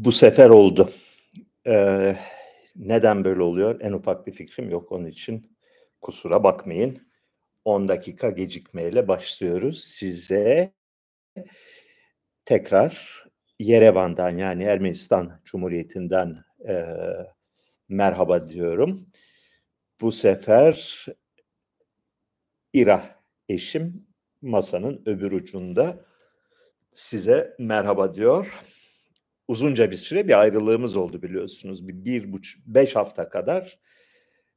Bu sefer oldu. Ee, neden böyle oluyor? En ufak bir fikrim yok onun için. Kusura bakmayın. 10 dakika gecikmeyle başlıyoruz. Size tekrar Yerevan'dan yani Ermenistan Cumhuriyeti'nden e, merhaba diyorum. Bu sefer İra eşim masanın öbür ucunda size merhaba diyor uzunca bir süre bir ayrılığımız oldu biliyorsunuz. Bir, bir buçuk, beş hafta kadar.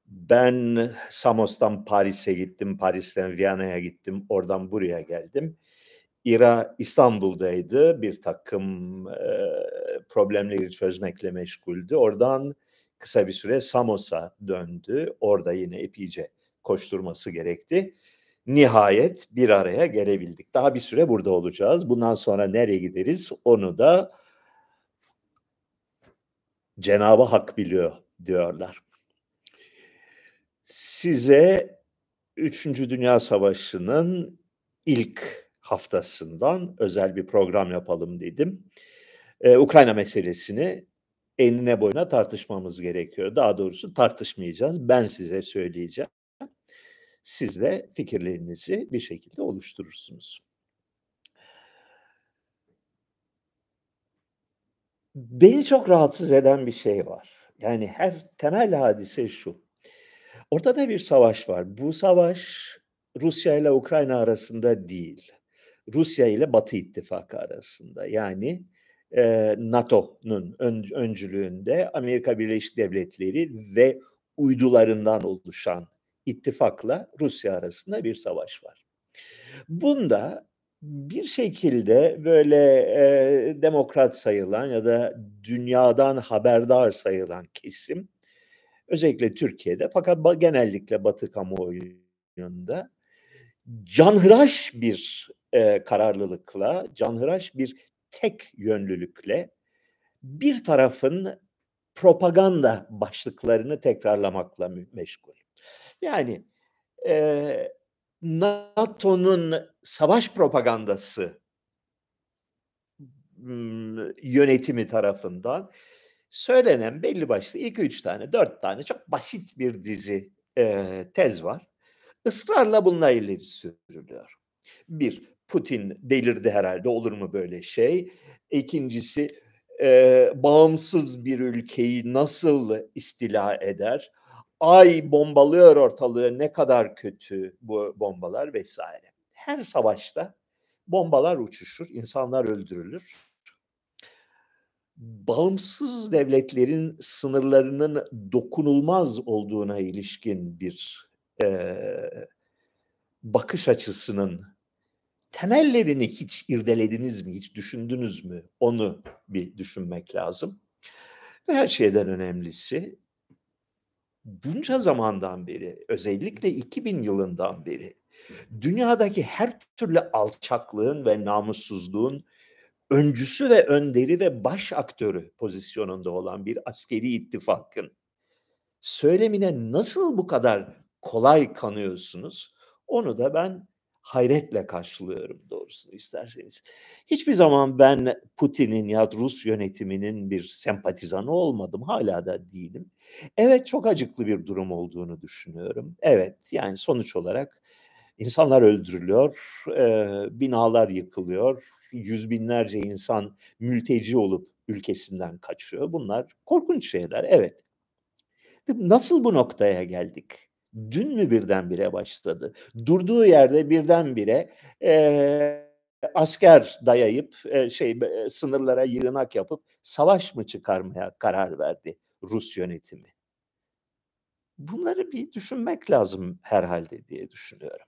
Ben Samos'tan Paris'e gittim, Paris'ten Viyana'ya gittim, oradan buraya geldim. İra İstanbul'daydı, bir takım e, problemleri çözmekle meşguldü. Oradan kısa bir süre Samos'a döndü. Orada yine epeyce koşturması gerekti. Nihayet bir araya gelebildik. Daha bir süre burada olacağız. Bundan sonra nereye gideriz onu da Cenabı Hak biliyor diyorlar. Size Üçüncü Dünya Savaşı'nın ilk haftasından özel bir program yapalım dedim. Ee, Ukrayna meselesini enine boyuna tartışmamız gerekiyor. Daha doğrusu tartışmayacağız. Ben size söyleyeceğim. Siz de fikirlerinizi bir şekilde oluşturursunuz. Beni çok rahatsız eden bir şey var. Yani her temel hadise şu. Ortada bir savaş var. Bu savaş Rusya ile Ukrayna arasında değil. Rusya ile Batı İttifakı arasında. Yani e, NATO'nun ön, öncülüğünde Amerika Birleşik Devletleri ve uydularından oluşan ittifakla Rusya arasında bir savaş var. Bunda bir şekilde böyle e, demokrat sayılan ya da dünyadan haberdar sayılan kesim özellikle Türkiye'de fakat genellikle Batı kamuoyunda canhıraş bir e, kararlılıkla, canhıraş bir tek yönlülükle bir tarafın propaganda başlıklarını tekrarlamakla meşgul. Yani e, NATO'nun savaş propagandası yönetimi tarafından söylenen belli başlı iki üç tane, dört tane çok basit bir dizi e, tez var. Israrla bunlar ileri sürülüyor. Bir, Putin delirdi herhalde olur mu böyle şey? İkincisi, e, bağımsız bir ülkeyi nasıl istila eder? Ay bombalıyor ortalığı ne kadar kötü bu bombalar vesaire. Her savaşta bombalar uçuşur, insanlar öldürülür. Bağımsız devletlerin sınırlarının dokunulmaz olduğuna ilişkin bir e, bakış açısının temellerini hiç irdelediniz mi, hiç düşündünüz mü? Onu bir düşünmek lazım. Ve her şeyden önemlisi bunca zamandan beri, özellikle 2000 yılından beri dünyadaki her türlü alçaklığın ve namussuzluğun öncüsü ve önderi ve baş aktörü pozisyonunda olan bir askeri ittifakın söylemine nasıl bu kadar kolay kanıyorsunuz? Onu da ben hayretle karşılıyorum doğrusunu isterseniz. Hiçbir zaman ben Putin'in ya Rus yönetiminin bir sempatizanı olmadım. Hala da değilim. Evet çok acıklı bir durum olduğunu düşünüyorum. Evet yani sonuç olarak insanlar öldürülüyor, e, binalar yıkılıyor, yüz binlerce insan mülteci olup ülkesinden kaçıyor. Bunlar korkunç şeyler evet. Nasıl bu noktaya geldik? Dün mü birdenbire başladı? Durduğu yerde birdenbire e, asker dayayıp e, şey e, sınırlara yığınak yapıp savaş mı çıkarmaya karar verdi Rus yönetimi? Bunları bir düşünmek lazım herhalde diye düşünüyorum.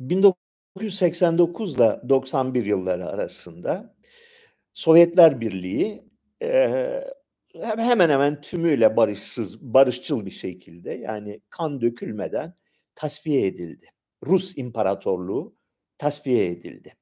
...1989 ile 91 yılları arasında Sovyetler Birliği e, hemen hemen tümüyle barışsız, barışçıl bir şekilde yani kan dökülmeden tasfiye edildi. Rus İmparatorluğu tasfiye edildi.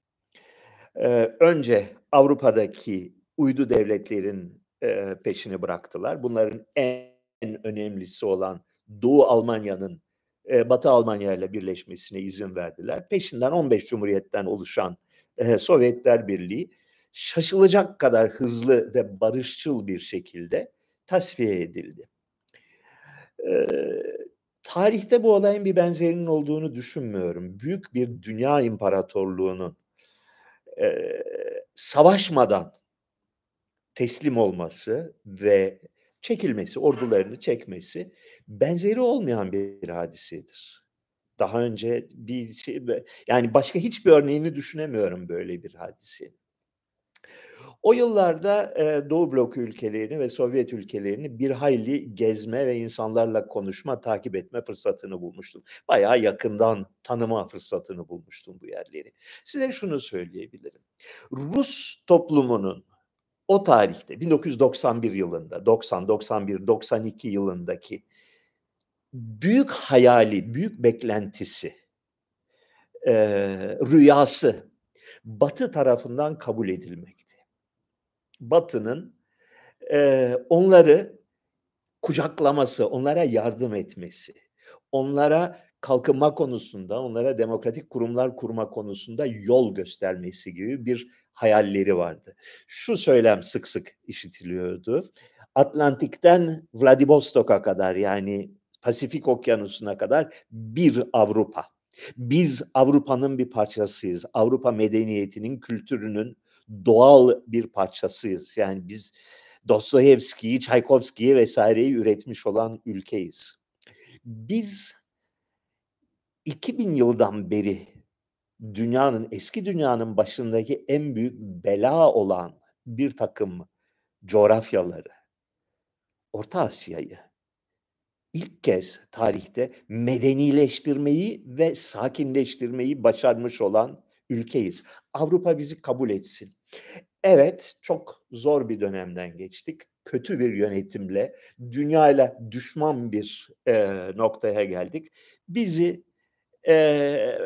E, önce Avrupa'daki uydu devletlerin e, peşini bıraktılar. Bunların en önemlisi olan Doğu Almanya'nın e, Batı Almanya ile birleşmesine izin verdiler. Peşinden 15 cumhuriyetten oluşan e, Sovyetler Birliği şaşılacak kadar hızlı ve barışçıl bir şekilde tasfiye edildi. E, tarihte bu olayın bir benzerinin olduğunu düşünmüyorum. Büyük bir dünya imparatorluğunun e, savaşmadan teslim olması ve çekilmesi, ordularını çekmesi benzeri olmayan bir hadisedir. Daha önce bir şey yani başka hiçbir örneğini düşünemiyorum böyle bir hadisenin. O yıllarda e, Doğu Blok ülkelerini ve Sovyet ülkelerini bir hayli gezme ve insanlarla konuşma, takip etme fırsatını bulmuştum. Bayağı yakından tanıma fırsatını bulmuştum bu yerleri. Size şunu söyleyebilirim. Rus toplumunun o tarihte 1991 yılında, 90, 91, 92 yılındaki büyük hayali, büyük beklentisi, e, rüyası Batı tarafından kabul edilmekti. Batı'nın e, onları kucaklaması, onlara yardım etmesi, onlara kalkınma konusunda, onlara demokratik kurumlar kurma konusunda yol göstermesi gibi bir hayalleri vardı. Şu söylem sık sık işitiliyordu. Atlantik'ten Vladivostok'a kadar yani Pasifik Okyanusu'na kadar bir Avrupa. Biz Avrupa'nın bir parçasıyız. Avrupa medeniyetinin, kültürünün doğal bir parçasıyız. Yani biz Dostoyevski'yi, Çaykovski'yi vesaireyi üretmiş olan ülkeyiz. Biz 2000 yıldan beri dünyanın, eski dünyanın başındaki en büyük bela olan bir takım coğrafyaları, Orta Asya'yı ilk kez tarihte medenileştirmeyi ve sakinleştirmeyi başarmış olan ülkeyiz. Avrupa bizi kabul etsin. Evet, çok zor bir dönemden geçtik. Kötü bir yönetimle, dünyayla düşman bir e, noktaya geldik. Bizi e,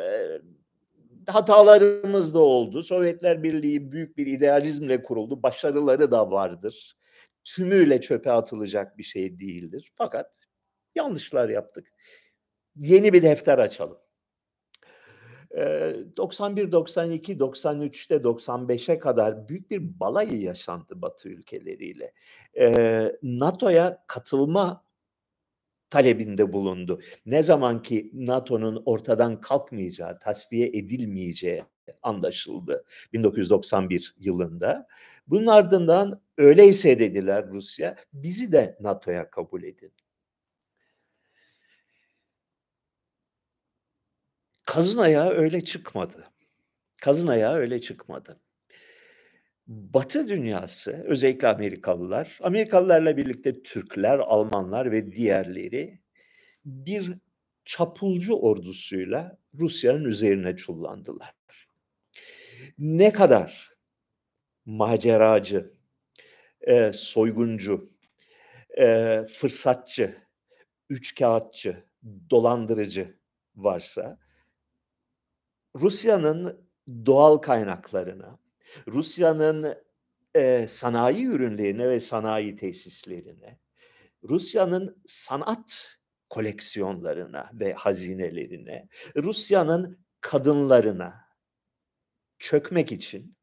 hatalarımız da oldu. Sovyetler Birliği büyük bir idealizmle kuruldu. Başarıları da vardır. Tümüyle çöpe atılacak bir şey değildir. Fakat yanlışlar yaptık. Yeni bir defter açalım. 91, 92, 93'te 95'e kadar büyük bir balayı yaşandı Batı ülkeleriyle. NATO'ya katılma talebinde bulundu. Ne zaman ki NATO'nun ortadan kalkmayacağı, tasfiye edilmeyeceği anlaşıldı 1991 yılında. Bunun ardından öyleyse dediler Rusya, bizi de NATO'ya kabul edin. Kazın ayağı öyle çıkmadı. Kazın ayağı öyle çıkmadı. Batı dünyası, özellikle Amerikalılar, Amerikalılarla birlikte Türkler, Almanlar ve diğerleri bir çapulcu ordusuyla Rusya'nın üzerine çullandılar. Ne kadar maceracı, e, soyguncu, e, fırsatçı, üçkağıtçı, dolandırıcı varsa Rusya'nın doğal kaynaklarına, Rusya'nın e, sanayi ürünlerine ve sanayi tesislerine, Rusya'nın sanat koleksiyonlarına ve hazinelerine, Rusya'nın kadınlarına çökmek için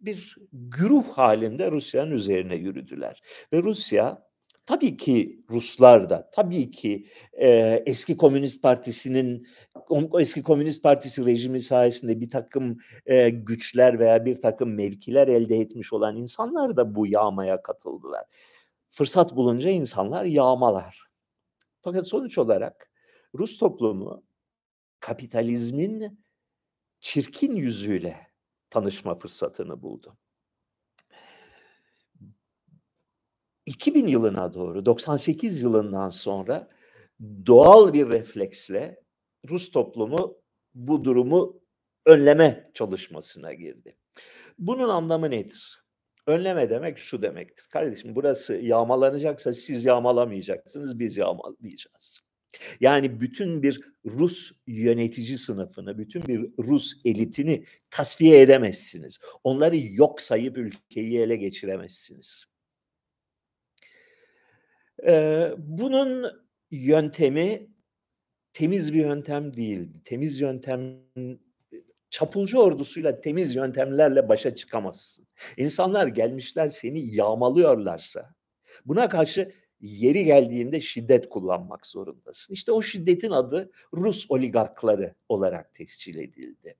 bir güruh halinde Rusya'nın üzerine yürüdüler. Ve Rusya Tabii ki Ruslar da, tabii ki e, eski Komünist Partisi'nin, eski Komünist Partisi rejimi sayesinde bir takım e, güçler veya bir takım mevkiler elde etmiş olan insanlar da bu yağmaya katıldılar. Fırsat bulunca insanlar yağmalar. Fakat sonuç olarak Rus toplumu kapitalizmin çirkin yüzüyle tanışma fırsatını buldu. 2000 yılına doğru 98 yılından sonra doğal bir refleksle Rus toplumu bu durumu önleme çalışmasına girdi. Bunun anlamı nedir? Önleme demek şu demektir. Kardeşim burası yağmalanacaksa siz yağmalamayacaksınız, biz yağmalayacağız. Yani bütün bir Rus yönetici sınıfını, bütün bir Rus elitini tasfiye edemezsiniz. Onları yok sayıp ülkeyi ele geçiremezsiniz. Bunun yöntemi temiz bir yöntem değildi. Temiz yöntem çapulcu ordusuyla temiz yöntemlerle başa çıkamazsın. İnsanlar gelmişler seni yağmalıyorlarsa buna karşı yeri geldiğinde şiddet kullanmak zorundasın. İşte o şiddetin adı Rus oligarkları olarak tescil edildi.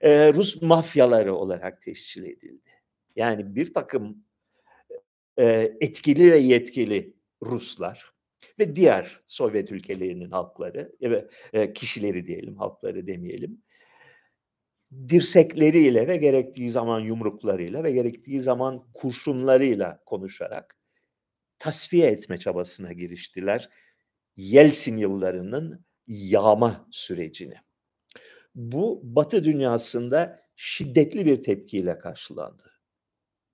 Ee, Rus mafyaları olarak tescil edildi. Yani bir takım e, etkili ve yetkili Ruslar ve diğer Sovyet ülkelerinin halkları ve e, kişileri diyelim, halkları demeyelim. Dirsekleriyle ve gerektiği zaman yumruklarıyla ve gerektiği zaman kurşunlarıyla konuşarak tasfiye etme çabasına giriştiler. Yeltsin yıllarının yağma sürecini. Bu Batı dünyasında şiddetli bir tepkiyle karşılandı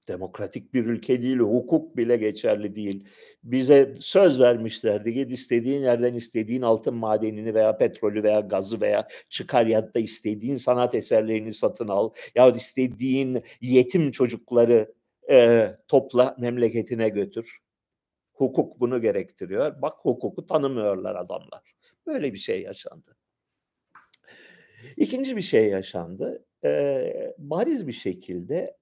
demokratik bir ülke değil, hukuk bile geçerli değil. Bize söz vermişlerdi, git istediğin yerden istediğin altın madenini veya petrolü veya gazı veya çıkar ya da istediğin sanat eserlerini satın al. Ya istediğin yetim çocukları e, topla memleketine götür. Hukuk bunu gerektiriyor. Bak hukuku tanımıyorlar adamlar. Böyle bir şey yaşandı. İkinci bir şey yaşandı. Ee, bariz bir şekilde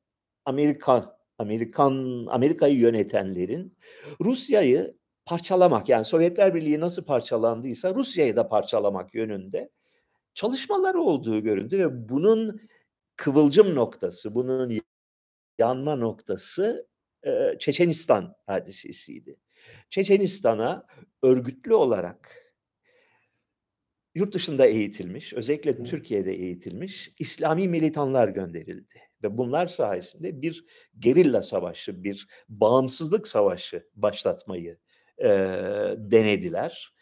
Amerika Amerikan Amerika'yı yönetenlerin Rusya'yı parçalamak yani Sovyetler Birliği nasıl parçalandıysa Rusya'yı da parçalamak yönünde çalışmaları olduğu göründü ve bunun kıvılcım noktası, bunun yanma noktası e, Çeçenistan hadisesiydi. Çeçenistan'a örgütlü olarak yurt dışında eğitilmiş, özellikle Türkiye'de eğitilmiş İslami militanlar gönderildi. Ve bunlar sayesinde bir gerilla savaşı, bir bağımsızlık savaşı başlatmayı e, denediler.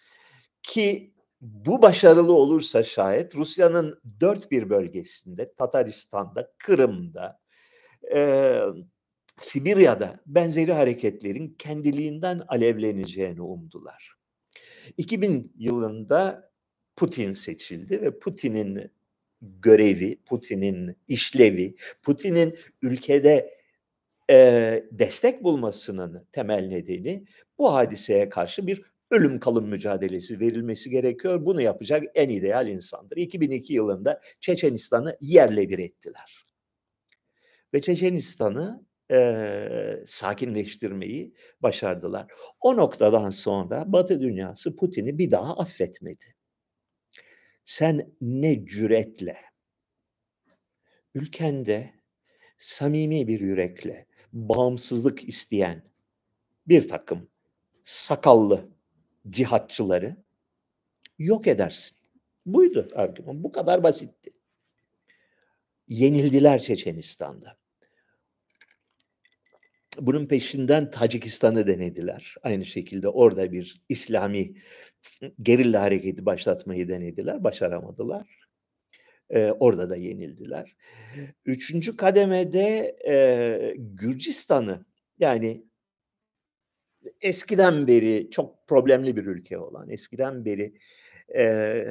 Ki bu başarılı olursa şayet Rusya'nın dört bir bölgesinde, Tataristan'da, Kırım'da, e, Sibirya'da benzeri hareketlerin kendiliğinden alevleneceğini umdular. 2000 yılında Putin seçildi ve Putin'in görevi, Putin'in işlevi, Putin'in ülkede e, destek bulmasının temel nedeni bu hadiseye karşı bir ölüm kalım mücadelesi verilmesi gerekiyor. Bunu yapacak en ideal insandır. 2002 yılında Çeçenistan'ı yerle bir ettiler. Ve Çeçenistan'ı e, sakinleştirmeyi başardılar. O noktadan sonra Batı dünyası Putin'i bir daha affetmedi. Sen ne cüretle ülkende samimi bir yürekle bağımsızlık isteyen bir takım sakallı cihatçıları yok edersin. Buydu argüman. Bu kadar basitti. Yenildiler Çeçenistan'da. Bunun peşinden Tacikistan'ı denediler. Aynı şekilde orada bir İslami gerilla hareketi başlatmayı denediler. Başaramadılar. Ee, orada da yenildiler. Üçüncü kademede e, Gürcistan'ı yani eskiden beri çok problemli bir ülke olan, eskiden beri e,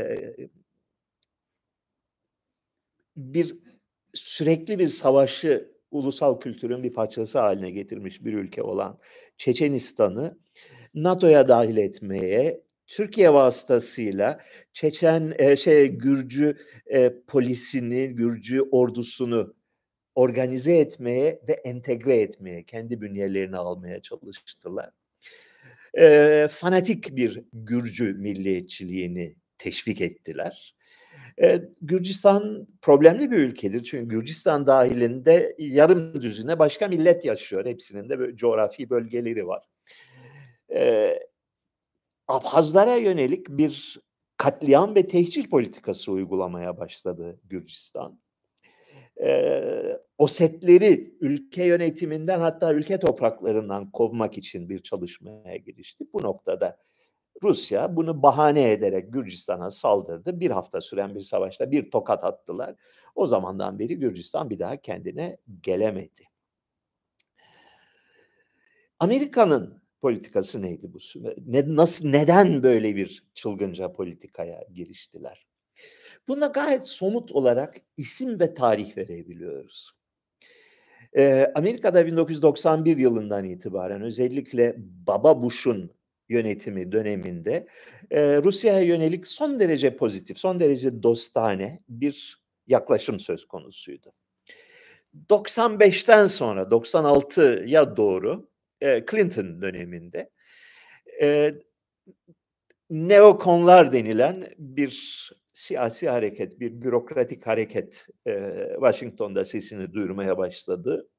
bir sürekli bir savaşı ulusal kültürün bir parçası haline getirmiş bir ülke olan Çeçenistan'ı NATO'ya dahil etmeye Türkiye vasıtasıyla Çeçen e, şey Gürcü e, polisini, Gürcü ordusunu organize etmeye ve entegre etmeye, kendi bünyelerine almaya çalıştılar. E, fanatik bir Gürcü milliyetçiliğini teşvik ettiler. E, Gürcistan problemli bir ülkedir. Çünkü Gürcistan dahilinde yarım düzine başka millet yaşıyor. Hepsinin de böyle coğrafi bölgeleri var. E, Abhazlara yönelik bir katliam ve tehcir politikası uygulamaya başladı Gürcistan. Ee, Osetleri ülke yönetiminden hatta ülke topraklarından kovmak için bir çalışmaya girişti. Bu noktada Rusya bunu bahane ederek Gürcistan'a saldırdı. Bir hafta süren bir savaşta bir tokat attılar. O zamandan beri Gürcistan bir daha kendine gelemedi. Amerika'nın politikası neydi bu? Ne, nasıl neden böyle bir çılgınca politikaya giriştiler? Buna gayet somut olarak isim ve tarih verebiliyoruz. Ee, Amerika'da 1991 yılından itibaren özellikle Baba Bush'un yönetimi döneminde e, Rusya'ya yönelik son derece pozitif, son derece dostane bir yaklaşım söz konusuydu. 95'ten sonra 96'ya doğru e, Clinton döneminde e, neokonlar denilen bir siyasi hareket, bir bürokratik hareket e, Washington'da sesini duyurmaya başladı.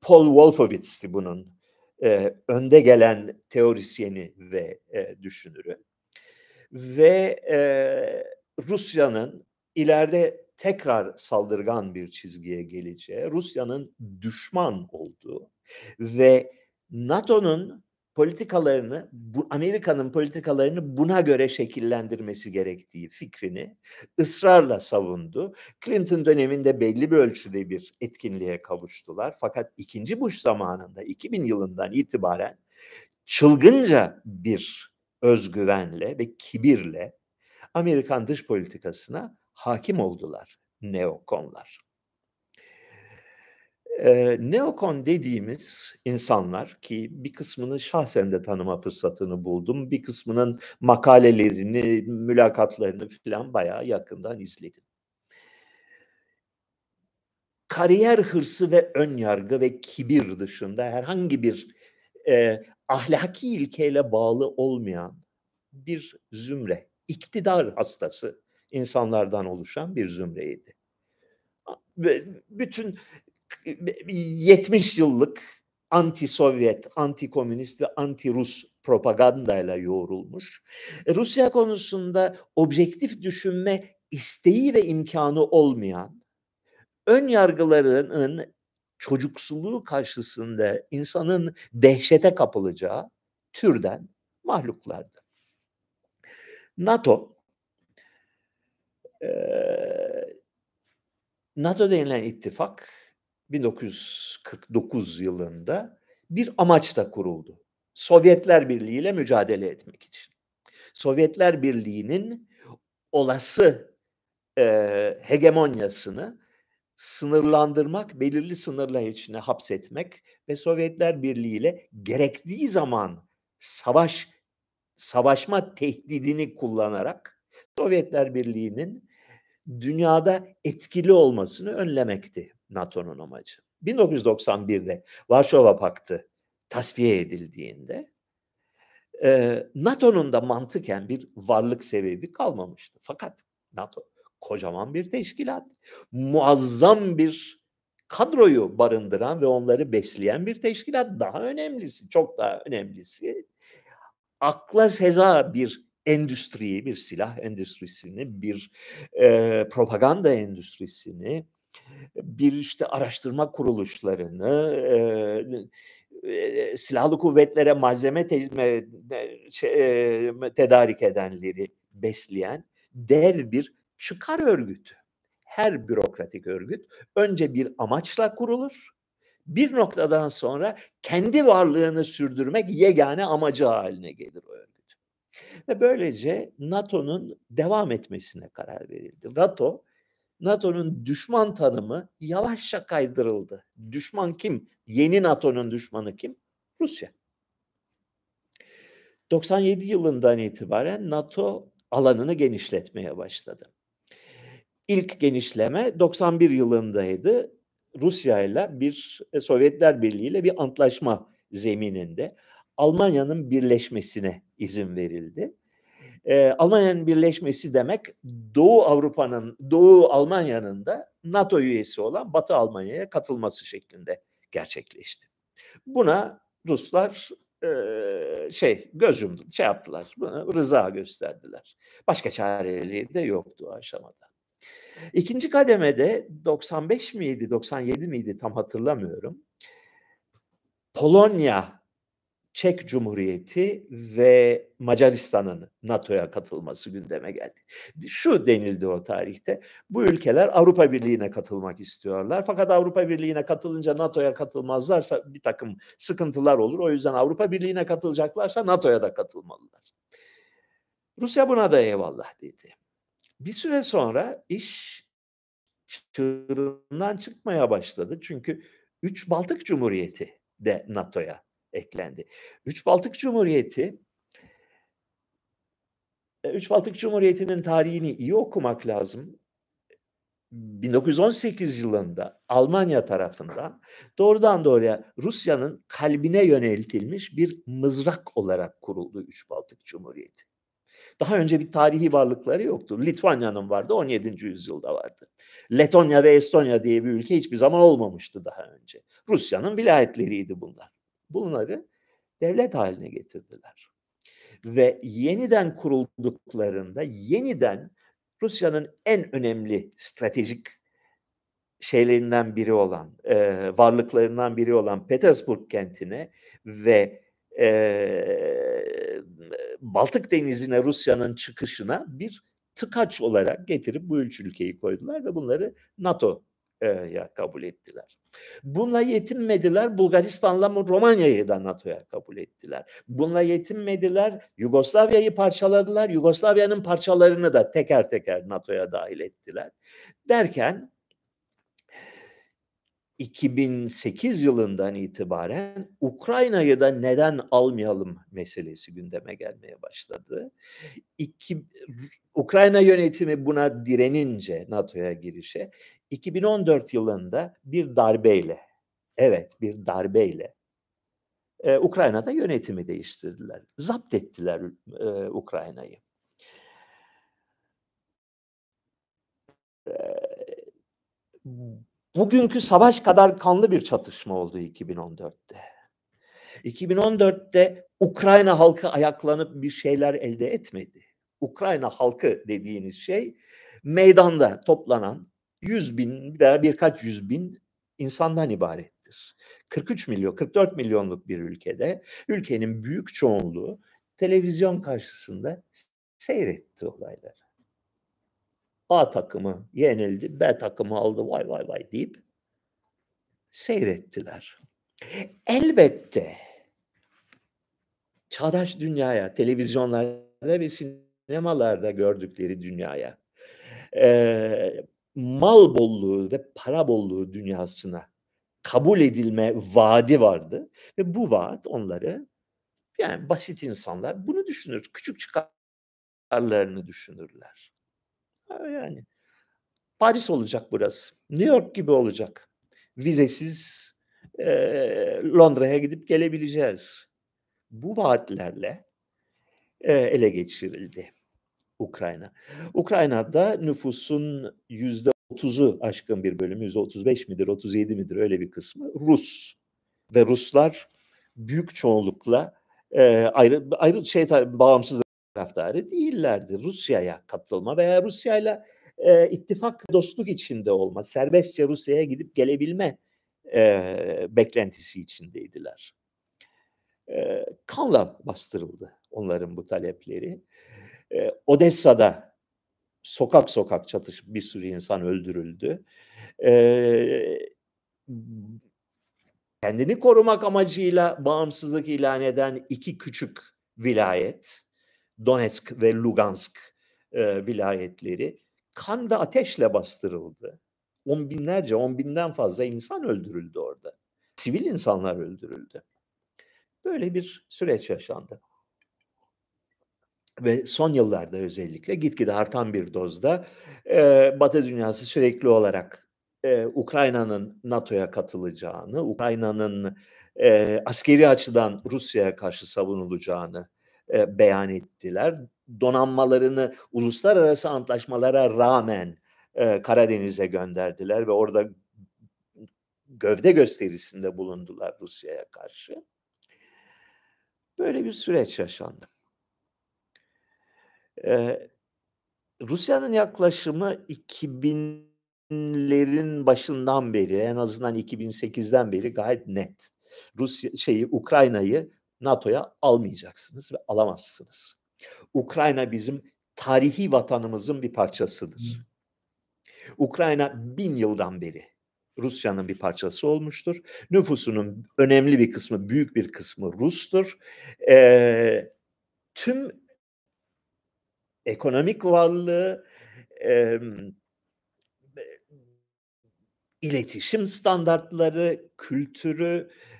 Paul Wolfowitz'ti bunun e, önde gelen teorisyeni ve e, düşünürü. Ve e, Rusya'nın ileride tekrar saldırgan bir çizgiye geleceği, Rusya'nın düşman olduğu ve NATO'nun politikalarını, bu, Amerika'nın politikalarını buna göre şekillendirmesi gerektiği fikrini ısrarla savundu. Clinton döneminde belli bir ölçüde bir etkinliğe kavuştular. Fakat ikinci Bush zamanında 2000 yılından itibaren çılgınca bir özgüvenle ve kibirle Amerikan dış politikasına hakim oldular neokonlar. Eee, neokon dediğimiz insanlar ki bir kısmını şahsen de tanıma fırsatını buldum. Bir kısmının makalelerini, mülakatlarını filan bayağı yakından izledim. Kariyer hırsı ve ön yargı ve kibir dışında herhangi bir, eee, ahlaki ilkeyle bağlı olmayan bir zümre, iktidar hastası insanlardan oluşan bir zümreydi. ve bütün 70 yıllık anti-Sovyet, anti-komünist ve anti-Rus propagandayla yoğrulmuş. E, Rusya konusunda objektif düşünme isteği ve imkanı olmayan, ön yargılarının çocuksuluğu karşısında insanın dehşete kapılacağı türden mahluklardı. NATO NATO denilen ittifak 1949 yılında bir amaçla kuruldu. Sovyetler Birliği ile mücadele etmek için. Sovyetler Birliği'nin olası e, hegemonyasını sınırlandırmak, belirli sınırlar içine hapsetmek ve Sovyetler Birliği ile gerektiği zaman savaş savaşma tehdidini kullanarak Sovyetler Birliği'nin dünyada etkili olmasını önlemekti NATO'nun amacı. 1991'de Varşova Paktı tasfiye edildiğinde e, NATO'nun da mantıken bir varlık sebebi kalmamıştı. Fakat NATO kocaman bir teşkilat, muazzam bir kadroyu barındıran ve onları besleyen bir teşkilat. Daha önemlisi, çok daha önemlisi akla seza bir endüstriyi, bir silah endüstrisini, bir e, propaganda endüstrisini, bir işte araştırma kuruluşlarını, e, silahlı kuvvetlere malzeme te, şey, e, tedarik edenleri besleyen dev bir çıkar örgütü. Her bürokratik örgüt önce bir amaçla kurulur. Bir noktadan sonra kendi varlığını sürdürmek yegane amacı haline gelir o örgüt. Ve böylece NATO'nun devam etmesine karar verildi. NATO, NATO'nun düşman tanımı yavaşça kaydırıldı. Düşman kim? Yeni NATO'nun düşmanı kim? Rusya. 97 yılından itibaren NATO alanını genişletmeye başladı. İlk genişleme 91 yılındaydı. Rusya ile bir e, Sovyetler Birliği ile bir antlaşma zemininde Almanya'nın birleşmesine izin verildi. Ee, Almanya'nın birleşmesi demek Doğu Avrupa'nın, Doğu Almanya'nın da NATO üyesi olan Batı Almanya'ya katılması şeklinde gerçekleşti. Buna Ruslar e, şey göz yumdu, şey yaptılar, buna rıza gösterdiler. Başka çareleri de yoktu aşamada. İkinci kademede 95 miydi, 97 miydi tam hatırlamıyorum. Polonya Çek Cumhuriyeti ve Macaristan'ın NATO'ya katılması gündeme geldi. Şu denildi o tarihte. Bu ülkeler Avrupa Birliği'ne katılmak istiyorlar. Fakat Avrupa Birliği'ne katılınca NATO'ya katılmazlarsa bir takım sıkıntılar olur. O yüzden Avrupa Birliği'ne katılacaklarsa NATO'ya da katılmalılar. Rusya buna da eyvallah dedi. Bir süre sonra iş çığırından çıkmaya başladı. Çünkü üç Baltık Cumhuriyeti de NATO'ya eklendi. Üç Baltık Cumhuriyeti Üç Baltık Cumhuriyeti'nin tarihini iyi okumak lazım. 1918 yılında Almanya tarafından doğrudan doğruya Rusya'nın kalbine yöneltilmiş bir mızrak olarak kuruldu Üç Baltık Cumhuriyeti. Daha önce bir tarihi varlıkları yoktu. Litvanya'nın vardı, 17. yüzyılda vardı. Letonya ve Estonya diye bir ülke hiçbir zaman olmamıştı daha önce. Rusya'nın vilayetleriydi bunlar. Bunları devlet haline getirdiler. Ve yeniden kurulduklarında yeniden Rusya'nın en önemli stratejik şeylerinden biri olan, e, varlıklarından biri olan Petersburg kentine ve e, Baltık Denizi'ne Rusya'nın çıkışına bir tıkaç olarak getirip bu üç ülkeyi koydular ve bunları NATO'ya kabul ettiler. Bununla yetinmediler. Bulgaristan'la Romanya'yı da NATO'ya kabul ettiler. Bununla yetinmediler. Yugoslavya'yı parçaladılar. Yugoslavya'nın parçalarını da teker teker NATO'ya dahil ettiler. Derken 2008 yılından itibaren Ukrayna'yı da neden almayalım meselesi gündeme gelmeye başladı. İki, Ukrayna yönetimi buna direnince NATO'ya girişe 2014 yılında bir darbeyle, evet bir darbeyle e, Ukrayna'da yönetimi değiştirdiler. Zapt ettiler e, Ukrayna'yı. E, bugünkü savaş kadar kanlı bir çatışma oldu 2014'te. 2014'te Ukrayna halkı ayaklanıp bir şeyler elde etmedi. Ukrayna halkı dediğiniz şey meydanda toplanan 100 bin veya birkaç yüz bin insandan ibarettir. 43 milyon, 44 milyonluk bir ülkede ülkenin büyük çoğunluğu televizyon karşısında seyretti olayları. A takımı yenildi, B takımı aldı vay vay vay deyip seyrettiler. Elbette çağdaş dünyaya, televizyonlarda ve sinemalarda gördükleri dünyaya e, mal bolluğu ve para bolluğu dünyasına kabul edilme vaadi vardı ve bu vaat onları yani basit insanlar bunu düşünür. Küçük çıkarlarını düşünürler. Yani Paris olacak burası. New York gibi olacak. Vizesiz e, Londra'ya gidip gelebileceğiz. Bu vaatlerle e, ele geçirildi. Ukrayna. Ukrayna'da nüfusun yüzde otuzu aşkın bir bölümü, yüzde otuz beş midir, otuz yedi midir öyle bir kısmı Rus. Ve Ruslar büyük çoğunlukla e, ayrı, ayrı şey bağımsız taraftarı değillerdi. Rusya'ya katılma veya Rusya'yla e, ittifak dostluk içinde olma, serbestçe Rusya'ya gidip gelebilme e, beklentisi içindeydiler. E, kanla bastırıldı onların bu talepleri. E, Odessa'da sokak sokak çatış bir sürü insan öldürüldü. E, kendini korumak amacıyla bağımsızlık ilan eden iki küçük vilayet, Donetsk ve Lugansk e, vilayetleri kan ve ateşle bastırıldı. On binlerce, on binden fazla insan öldürüldü orada. Sivil insanlar öldürüldü. Böyle bir süreç yaşandı ve son yıllarda özellikle gitgide artan bir dozda e, Batı dünyası sürekli olarak e, Ukrayna'nın NATO'ya katılacağını, Ukrayna'nın e, askeri açıdan Rusya'ya karşı savunulacağını e, beyan ettiler. Donanmalarını uluslararası antlaşmalara rağmen e, Karadeniz'e gönderdiler ve orada gövde gösterisinde bulundular Rusya'ya karşı. Böyle bir süreç yaşandı. Eee, Rusya'nın yaklaşımı 2000'lerin başından beri, en azından 2008'den beri gayet net. Rusya şeyi Ukrayna'yı NATO'ya almayacaksınız ve alamazsınız. Ukrayna bizim tarihi vatanımızın bir parçasıdır. Ukrayna bin yıldan beri Rusya'nın bir parçası olmuştur. Nüfusunun önemli bir kısmı, büyük bir kısmı Rus'tur. Eee, tüm ekonomik varlığı, e, iletişim standartları, kültürü, e,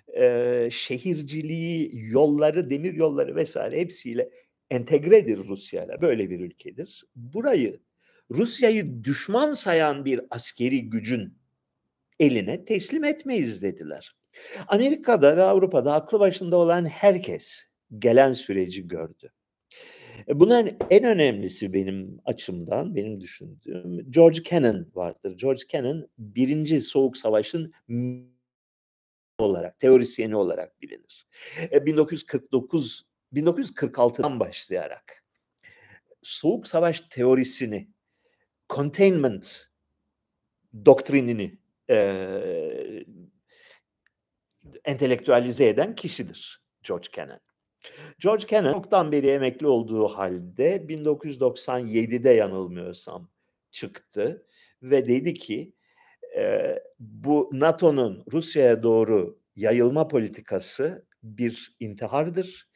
şehirciliği, yolları, demir yolları vesaire hepsiyle entegredir Rusya'yla. Böyle bir ülkedir. Burayı Rusya'yı düşman sayan bir askeri gücün eline teslim etmeyiz dediler. Amerika'da ve Avrupa'da aklı başında olan herkes gelen süreci gördü. E, bunların en önemlisi benim açımdan, benim düşündüğüm George Kennan vardır. George Kennan birinci Soğuk Savaş'ın olarak, teorisyeni olarak bilinir. 1949 e, 1946'dan başlayarak Soğuk Savaş teorisini, containment doktrinini e, entelektüelize eden kişidir George Kennan. George Kennan çoktan beri emekli olduğu halde 1997'de yanılmıyorsam çıktı ve dedi ki e, bu NATO'nun Rusya'ya doğru yayılma politikası bir intihardır,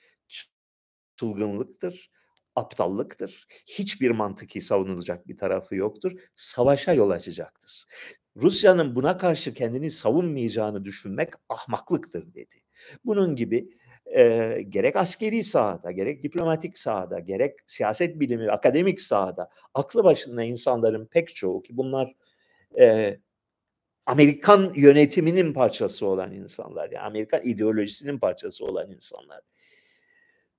çılgınlıktır, aptallıktır. Hiçbir mantıki savunulacak bir tarafı yoktur. Savaşa yol açacaktır. Rusya'nın buna karşı kendini savunmayacağını düşünmek ahmaklıktır dedi. Bunun gibi e, gerek askeri sahada, gerek diplomatik sahada, gerek siyaset bilimi, akademik sahada aklı başında insanların pek çoğu ki bunlar e, Amerikan yönetiminin parçası olan insanlar, yani Amerikan ideolojisinin parçası olan insanlar.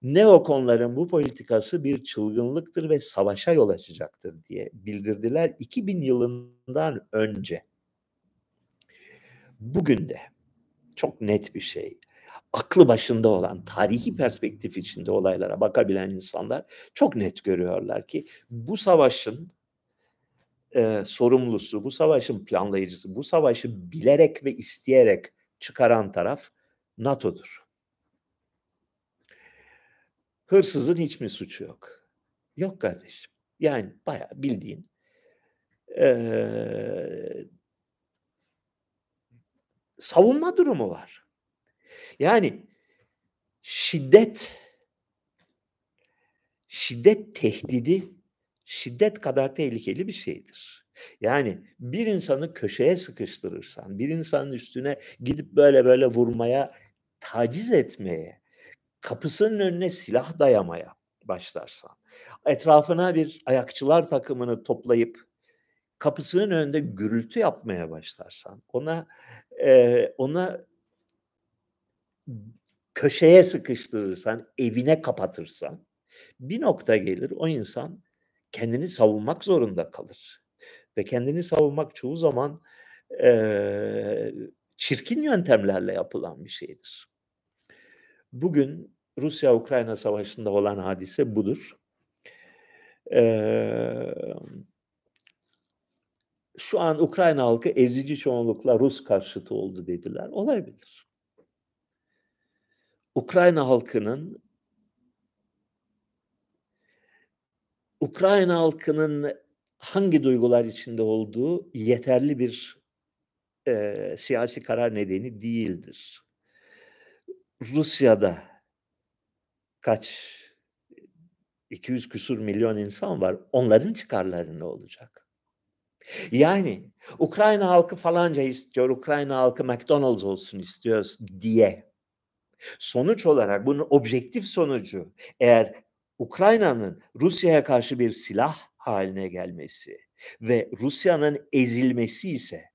Neokonların bu politikası bir çılgınlıktır ve savaşa yol açacaktır diye bildirdiler 2000 yılından önce. Bugün de çok net bir şey. Aklı başında olan, tarihi perspektif içinde olaylara bakabilen insanlar çok net görüyorlar ki bu savaşın e, sorumlusu, bu savaşın planlayıcısı, bu savaşı bilerek ve isteyerek çıkaran taraf NATO'dur. Hırsızın hiç mi suçu yok? Yok kardeşim. Yani bayağı bildiğin e, savunma durumu var. Yani şiddet şiddet tehdidi şiddet kadar tehlikeli bir şeydir. Yani bir insanı köşeye sıkıştırırsan, bir insanın üstüne gidip böyle böyle vurmaya, taciz etmeye, kapısının önüne silah dayamaya başlarsan, etrafına bir ayakçılar takımını toplayıp kapısının önünde gürültü yapmaya başlarsan, ona e, ona köşeye sıkıştırırsan, evine kapatırsan bir nokta gelir o insan kendini savunmak zorunda kalır. Ve kendini savunmak çoğu zaman e, çirkin yöntemlerle yapılan bir şeydir. Bugün Rusya-Ukrayna savaşında olan hadise budur. Ee, şu an Ukrayna halkı ezici çoğunlukla Rus karşıtı oldu dediler. Olabilir. Ukrayna halkının Ukrayna halkının hangi duygular içinde olduğu yeterli bir e, siyasi karar nedeni değildir. Rusya'da kaç 200 küsur milyon insan var. Onların çıkarları ne olacak? Yani Ukrayna halkı falanca istiyor, Ukrayna halkı McDonald's olsun istiyoruz diye. Sonuç olarak bunun objektif sonucu eğer Ukrayna'nın Rusya'ya karşı bir silah haline gelmesi ve Rusya'nın ezilmesi ise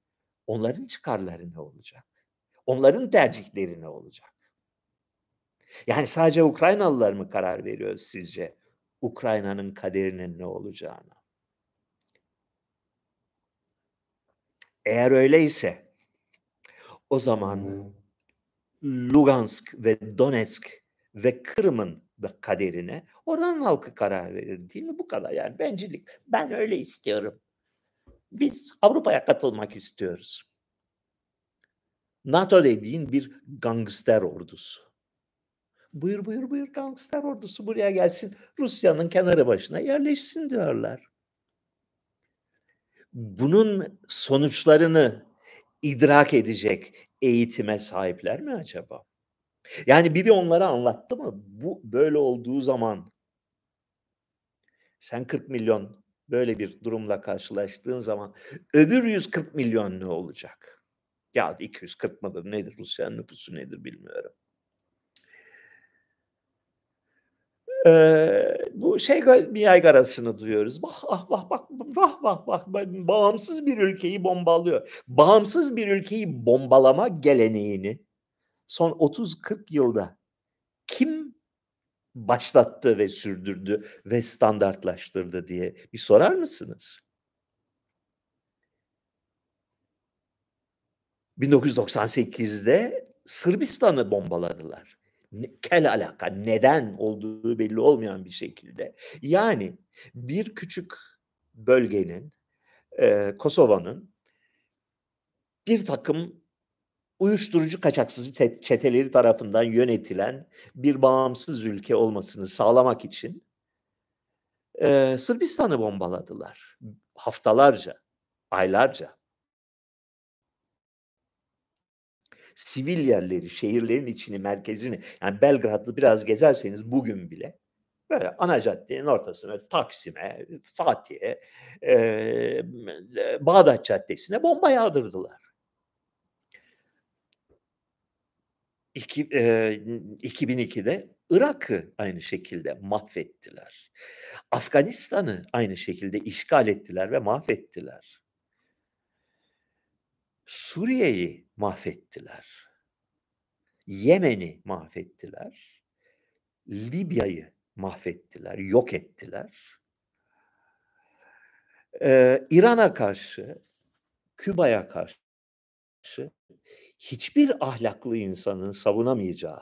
onların çıkarları ne olacak? Onların tercihleri ne olacak? Yani sadece Ukraynalılar mı karar veriyor sizce Ukrayna'nın kaderinin ne olacağına? Eğer öyleyse o zaman Lugansk ve Donetsk ve Kırım'ın kaderine oranın halkı karar verir değil mi? Bu kadar yani bencillik. Ben öyle istiyorum. Biz Avrupa'ya katılmak istiyoruz. NATO dediğin bir gangster ordusu. Buyur buyur buyur gangster ordusu buraya gelsin. Rusya'nın kenarı başına yerleşsin diyorlar. Bunun sonuçlarını idrak edecek eğitime sahipler mi acaba? Yani biri onlara anlattı mı? Bu böyle olduğu zaman sen 40 milyon böyle bir durumla karşılaştığın zaman öbür 140 milyon ne olacak? Ya 240 mıdır nedir Rusya'nın nüfusu nedir bilmiyorum. Eee, bu şey ga yaygarasını duyuyoruz. Vah, ah, vah, bak, vah, vah, vah, ba bağımsız bir ülkeyi bombalıyor. Bağımsız bir ülkeyi bombalama geleneğini son 30-40 yılda kim başlattı ve sürdürdü ve standartlaştırdı diye bir sorar mısınız? 1998'de Sırbistan'ı bombaladılar. Kel alaka, neden olduğu belli olmayan bir şekilde. Yani bir küçük bölgenin, eee, Kosova'nın birtakım uyuşturucu kaçakçısı çet çeteleri tarafından yönetilen bir bağımsız ülke olmasını sağlamak için eee, Sırbistan'ı bombaladılar. Haftalarca, aylarca. Sivil yerleri, şehirlerin içini, merkezini, yani Belgrad'ı biraz gezerseniz bugün bile böyle ana caddenin ortasına, Taksim'e, Fatih'e, eee, Bağdat Caddesi'ne bomba yağdırdılar. İki eee, 2002'de Irak'ı aynı şekilde mahvettiler. Afganistan'ı aynı şekilde işgal ettiler ve mahvettiler. Suriye'yi mahvettiler. Yemen'i mahvettiler. Libya'yı mahvettiler, yok ettiler. Eee, İran'a karşı, Küba'ya karşı hiçbir ahlaklı insanın savunamayacağı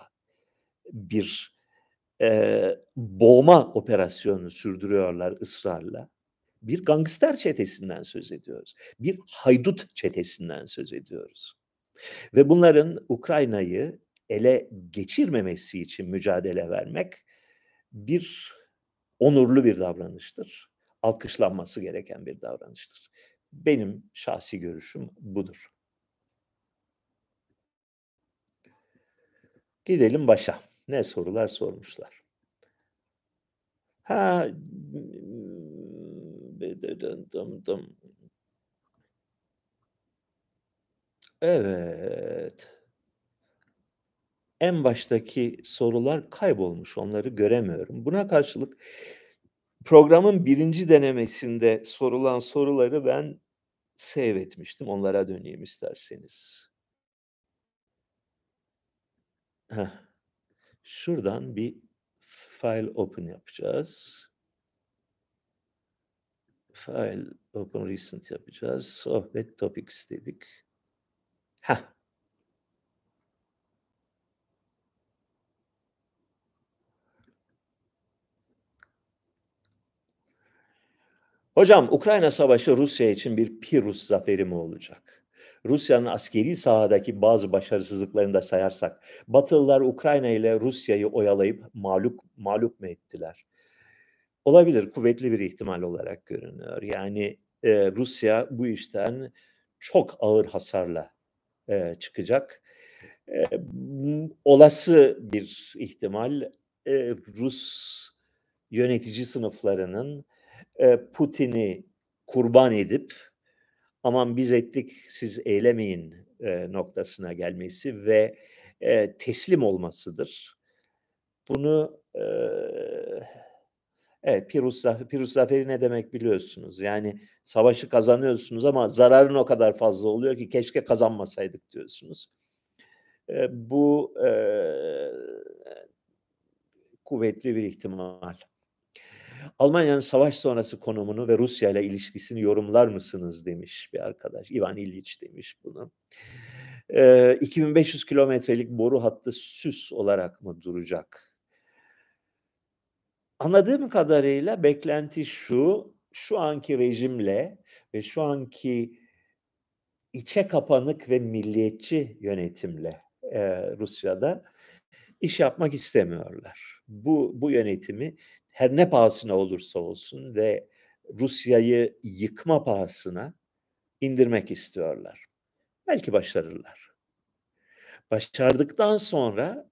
bir, eee, boğma operasyonu sürdürüyorlar ısrarla. Bir gangster çetesinden söz ediyoruz. Bir haydut çetesinden söz ediyoruz. Ve bunların Ukrayna'yı ele geçirmemesi için mücadele vermek bir onurlu bir davranıştır. Alkışlanması gereken bir davranıştır. Benim şahsi görüşüm budur. Gidelim başa. Ne sorular sormuşlar. Ha. Evet. En baştaki sorular kaybolmuş, onları göremiyorum. Buna karşılık programın 1. denemesinde sorulan soruları ben save etmiştim. Onlara döneyim isterseniz. Şuradan bir file open yapacağız. File open recent yapacağız. Sohbet topics dedik. Heh. Hocam Ukrayna Savaşı Rusya için bir Pirus zaferi mi olacak? Rusya'nın askeri sahadaki bazı başarısızlıklarını da sayarsak, Batılılar Ukrayna ile Rusya'yı oyalayıp mağlup mağlup mu ettiler? Olabilir, kuvvetli bir ihtimal olarak görünüyor. Yani eee, Rusya bu işten çok ağır hasarla eee, çıkacak. M olası bir ihtimal, eee, Rus yönetici sınıflarının, eee, Putin'i kurban edip "Aman biz ettik, siz eylemeyin." eee, noktasına gelmesi ve, eee, teslim olmasıdır. Bunu, eee, evet, Pirus zafe Pirus zaferi ne demek biliyorsunuz. Yani savaşı kazanıyorsunuz ama zararın o kadar fazla oluyor ki keşke kazanmasaydık diyorsunuz. Eee, bu, eee, kuvvetli bir ihtimal. Almanya'nın savaş sonrası konumunu ve Rusya ile ilişkisini yorumlar mısınız demiş bir arkadaş. Ivan İliç demiş bunu. Eee, 2500 kilometrelik boru hattı süs olarak mı duracak? Anladığım kadarıyla beklenti şu, şu anki rejimle ve şu anki içe kapanık ve milliyetçi yönetimle, eee, Rusya'da iş yapmak istemiyorlar. Bu bu yönetimi her ne pahasına olursa olsun ve Rusya'yı yıkma pahasına indirmek istiyorlar. Belki başarırlar. Başardıktan sonra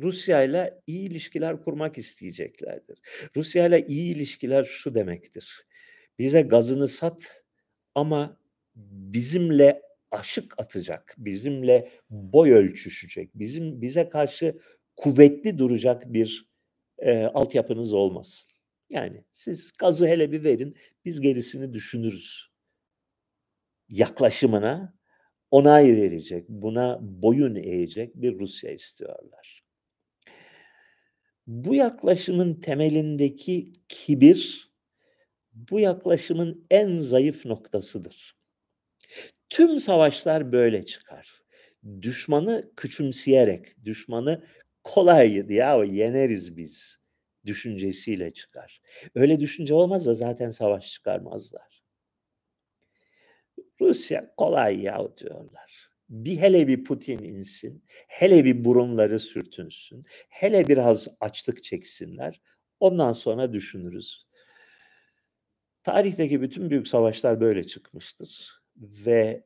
Rusya'yla iyi ilişkiler kurmak isteyeceklerdir. Rusya'yla iyi ilişkiler şu demektir: Bize gazını sat ama bizimle aşık atacak, bizimle boy ölçüşecek, bizim bize karşı kuvvetli duracak bir, e, altyapınız olmasın. Yani siz gazı hele bir verin, biz gerisini düşünürüz. Yaklaşımına onay verecek, buna boyun eğecek bir Rusya istiyorlar. Bu yaklaşımın temelindeki kibir, bu yaklaşımın en zayıf noktasıdır. Tüm savaşlar böyle çıkar. Düşmanı küçümseyerek, düşmanı kolay ya yeneriz biz düşüncesiyle çıkar. Öyle düşünce olmazsa zaten savaş çıkarmazlar. Rusya kolay ya diyorlar. Bir hele bir Putin insin, hele bir burunları sürtünsün, hele biraz açlık çeksinler. Ondan sonra düşünürüz. Tarihteki bütün büyük savaşlar böyle çıkmıştır ve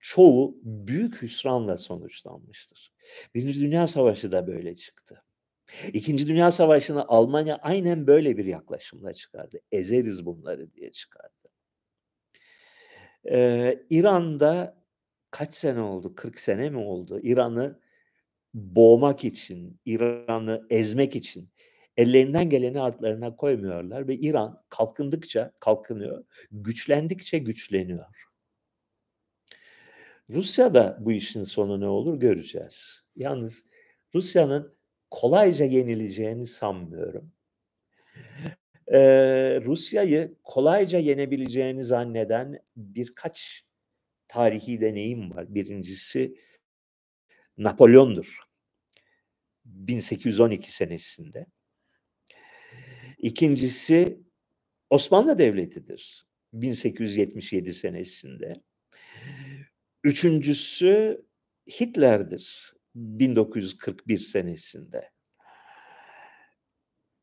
çoğu büyük hüsranla sonuçlanmıştır. Birinci Dünya Savaşı da böyle çıktı. İkinci Dünya Savaşı'nı Almanya aynen böyle bir yaklaşımla çıkardı. Ezeriz bunları diye çıkardı. Ee, İran'da kaç sene oldu? 40 sene mi oldu? İran'ı boğmak için, İran'ı ezmek için ellerinden geleni artlarına koymuyorlar ve İran kalkındıkça kalkınıyor, güçlendikçe güçleniyor. Rusya'da bu işin sonu ne olur göreceğiz. Yalnız Rusya'nın kolayca yenileceğini sanmıyorum. Ee, Rusya'yı kolayca yenebileceğini zanneden birkaç tarihi deneyim var. Birincisi Napolyon'dur. 1812 senesinde. İkincisi Osmanlı Devleti'dir. 1877 senesinde. Üçüncüsü Hitler'dir. 1941 senesinde.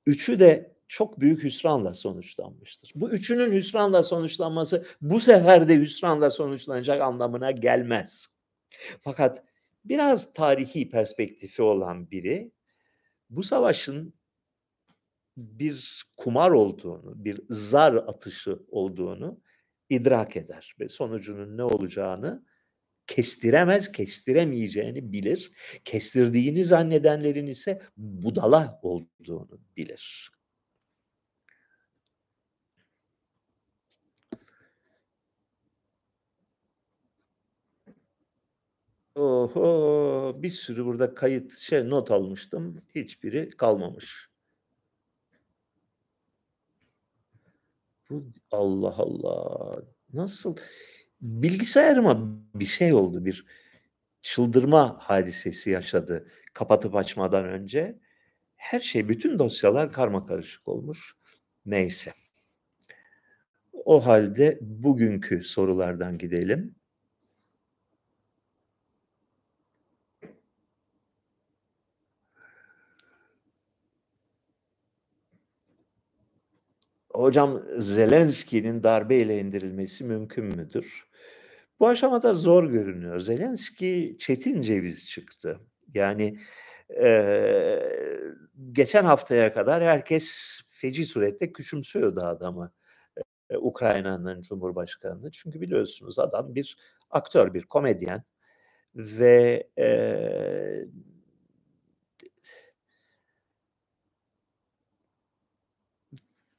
Üçü de çok büyük hüsranla sonuçlanmıştır. Bu üçünün hüsranla sonuçlanması bu sefer de hüsranla sonuçlanacak anlamına gelmez. Fakat biraz tarihi perspektifi olan biri bu savaşın bir kumar olduğunu, bir zar atışı olduğunu idrak eder ve sonucunun ne olacağını kestiremez, kestiremeyeceğini bilir. Kestirdiğini zannedenlerin ise budala olduğunu bilir. Oho bir sürü burada kayıt şey not almıştım. Hiçbiri kalmamış. Bu Allah Allah. Nasıl bilgisayarıma bir şey oldu, bir çıldırma hadisesi yaşadı kapatıp açmadan önce. Her şey, bütün dosyalar karmakarışık olmuş. Neyse. O halde bugünkü sorulardan gidelim. Hocam Zelenski'nin darbeyle indirilmesi mümkün müdür? Bu aşamada zor görünüyor. Zelenski çetin ceviz çıktı. Yani e, geçen haftaya kadar herkes feci surette küçümsüyordu adamı. E, Ukrayna'nın Cumhurbaşkanı'nı. Çünkü biliyorsunuz adam bir aktör, bir komedyen ve e,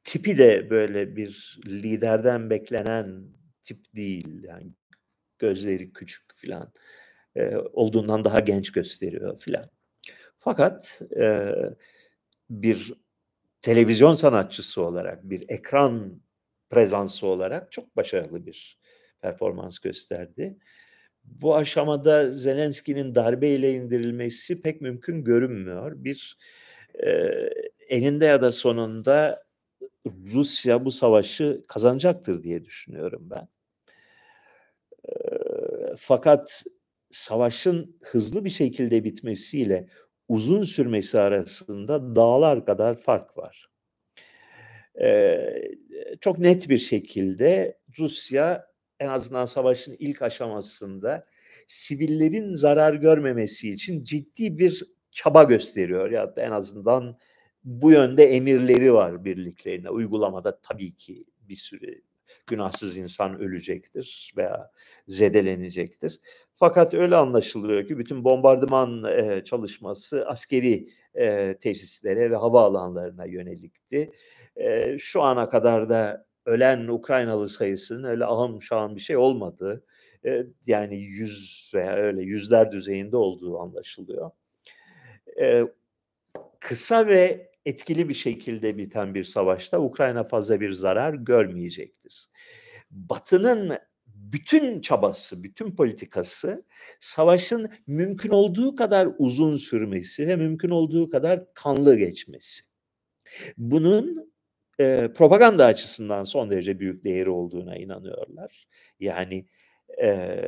tipi de böyle bir liderden beklenen tip değil. Yani gözleri küçük filan e, olduğundan daha genç gösteriyor filan. Fakat e, bir televizyon sanatçısı olarak, bir ekran prezansı olarak çok başarılı bir performans gösterdi. Bu aşamada Zelenski'nin darbeyle indirilmesi pek mümkün görünmüyor. Bir e, eninde ya da sonunda Rusya bu savaşı kazanacaktır diye düşünüyorum ben. Fakat savaşın hızlı bir şekilde bitmesiyle uzun sürmesi arasında dağlar kadar fark var. Ee, çok net bir şekilde Rusya en azından savaşın ilk aşamasında sivillerin zarar görmemesi için ciddi bir çaba gösteriyor ya da en azından bu yönde emirleri var birliklerine. Uygulamada tabii ki bir sürü günahsız insan ölecektir veya zedelenecektir. Fakat öyle anlaşılıyor ki bütün bombardıman e, çalışması askeri e, tesislere ve havaalanlarına yönelikti. E, şu ana kadar da ölen Ukraynalı sayısının öyle ahım şahım bir şey olmadığı, e, yani yüz veya öyle yüzler düzeyinde olduğu anlaşılıyor. E, kısa ve etkili bir şekilde biten bir savaşta Ukrayna fazla bir zarar görmeyecektir. Batı'nın bütün çabası, bütün politikası savaşın mümkün olduğu kadar uzun sürmesi ve mümkün olduğu kadar kanlı geçmesi. Bunun e, propaganda açısından son derece büyük değeri olduğuna inanıyorlar. Yani e,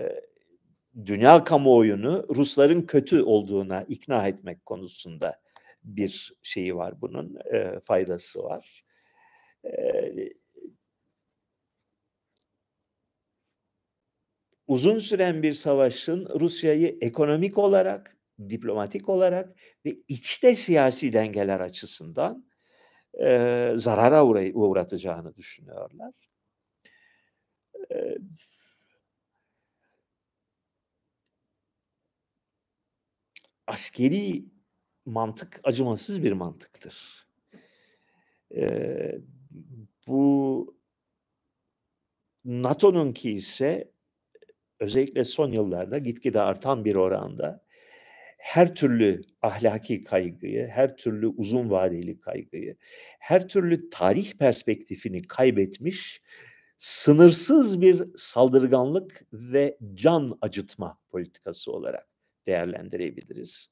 dünya kamuoyunu Rusların kötü olduğuna ikna etmek konusunda bir şeyi var bunun, e, faydası var. E, uzun süren bir savaşın Rusya'yı ekonomik olarak, diplomatik olarak ve içte siyasi dengeler açısından e, zarara uğratacağını düşünüyorlar. E, askeri mantık acımasız bir mantıktır. E, bu NATO'nunki ise özellikle son yıllarda gitgide artan bir oranda her türlü ahlaki kaygıyı, her türlü uzun vadeli kaygıyı, her türlü tarih perspektifini kaybetmiş sınırsız bir saldırganlık ve can acıtma politikası olarak değerlendirebiliriz.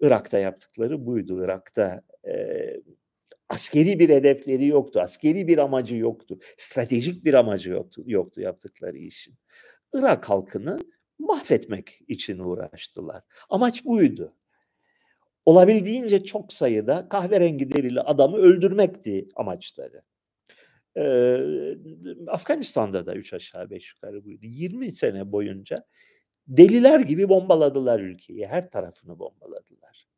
Irak'ta yaptıkları buydu. Irak'ta e, askeri bir hedefleri yoktu, askeri bir amacı yoktu, stratejik bir amacı yoktu, yoktu yaptıkları işin. Irak halkını mahvetmek için uğraştılar. Amaç buydu. Olabildiğince çok sayıda kahverengi derili adamı öldürmekti amaçları. Ee, Afganistan'da da üç aşağı beş yukarı buydu. 20 sene boyunca deliler gibi bombaladılar ülkeyi. Her tarafını bombaladılar.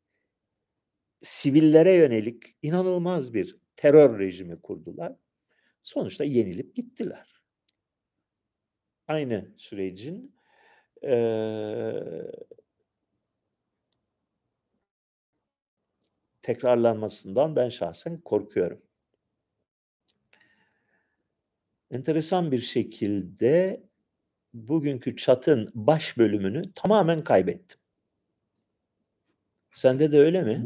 Sivillere yönelik inanılmaz bir terör rejimi kurdular. Sonuçta yenilip gittiler. Aynı sürecin Eee tekrarlanmasından ben şahsen korkuyorum. Enteresan bir şekilde bugünkü çatın baş bölümünü tamamen kaybettim. Sende de öyle mi?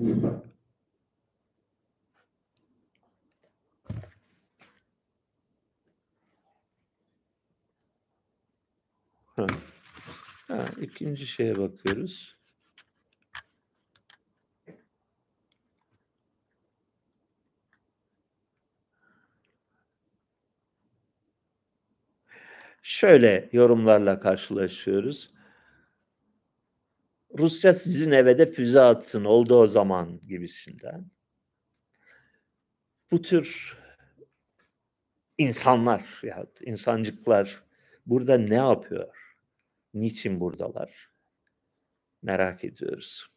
Hı. Ha, ikinci şeye bakıyoruz. Şöyle yorumlarla karşılaşıyoruz. Rusya sizin eve de füze atsın oldu o zaman gibisinden. Bu tür insanlar ya insancıklar burada ne yapıyor? Niçin buradalar? Merak ediyoruz.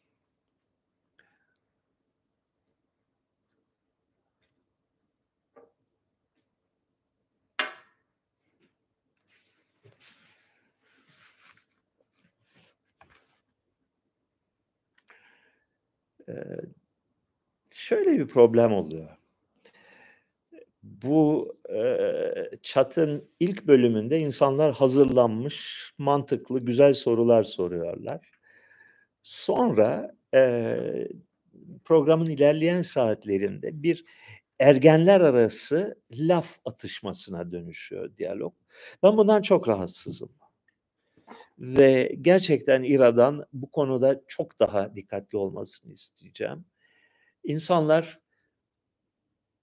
Şöyle bir problem oluyor bu e, chat'ın ilk bölümünde insanlar hazırlanmış, mantıklı, güzel sorular soruyorlar. Sonra e, programın ilerleyen saatlerinde bir ergenler arası laf atışmasına dönüşüyor diyalog. Ben bundan çok rahatsızım. Ve gerçekten İRA'dan bu konuda çok daha dikkatli olmasını isteyeceğim. İnsanlar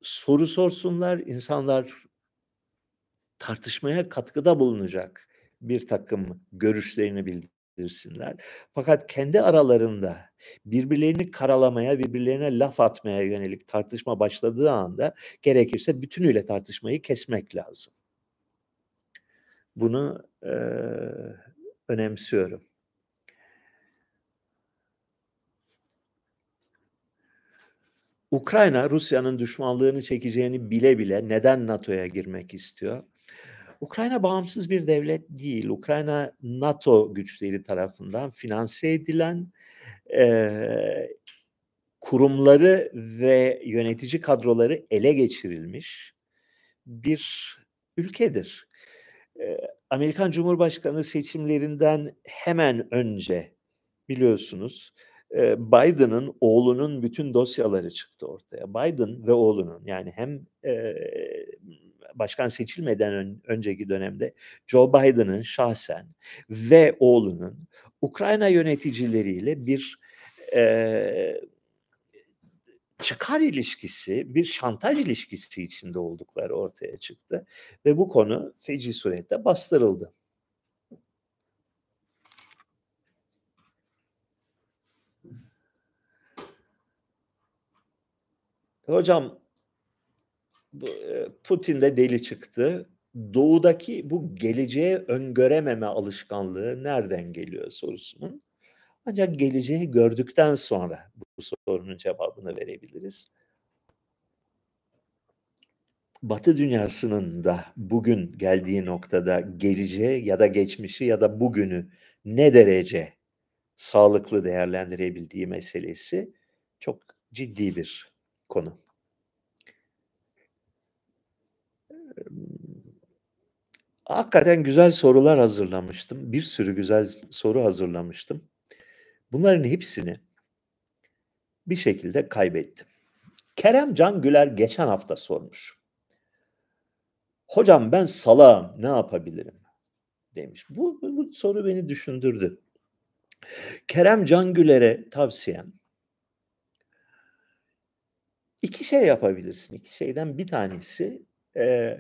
soru sorsunlar, insanlar tartışmaya katkıda bulunacak bir takım görüşlerini bildirsinler. Fakat kendi aralarında birbirlerini karalamaya, birbirlerine laf atmaya yönelik tartışma başladığı anda gerekirse bütünüyle tartışmayı kesmek lazım. Bunu e, önemsiyorum. Ukrayna Rusya'nın düşmanlığını çekeceğini bile bile neden NATO'ya girmek istiyor? Ukrayna bağımsız bir devlet değil. Ukrayna NATO güçleri tarafından finanse edilen e, kurumları ve yönetici kadroları ele geçirilmiş bir ülkedir. Amerikan Cumhurbaşkanı seçimlerinden hemen önce biliyorsunuz Biden'ın oğlunun bütün dosyaları çıktı ortaya. Biden ve oğlunun yani hem başkan seçilmeden ön, önceki dönemde Joe Biden'ın şahsen ve oğlunun Ukrayna yöneticileriyle bir e, çıkar ilişkisi, bir şantaj ilişkisi içinde oldukları ortaya çıktı ve bu konu feci surette bastırıldı. Hocam Putin de deli çıktı. Doğudaki bu geleceğe öngörememe alışkanlığı nereden geliyor sorusunun. Ancak geleceği gördükten sonra bu sorunun cevabını verebiliriz. Batı dünyasının da bugün geldiği noktada geleceği ya da geçmişi ya da bugünü ne derece sağlıklı değerlendirebildiği meselesi çok ciddi bir konu. Hakikaten güzel sorular hazırlamıştım. Bir sürü güzel soru hazırlamıştım. Bunların hepsini bir şekilde kaybettim. Kerem Can Güler geçen hafta sormuş. Hocam ben salağım ne yapabilirim? demiş. Bu, bu soru beni düşündürdü. Kerem Can Güler'e tavsiyem iki şey yapabilirsin. İki şeyden bir tanesi e,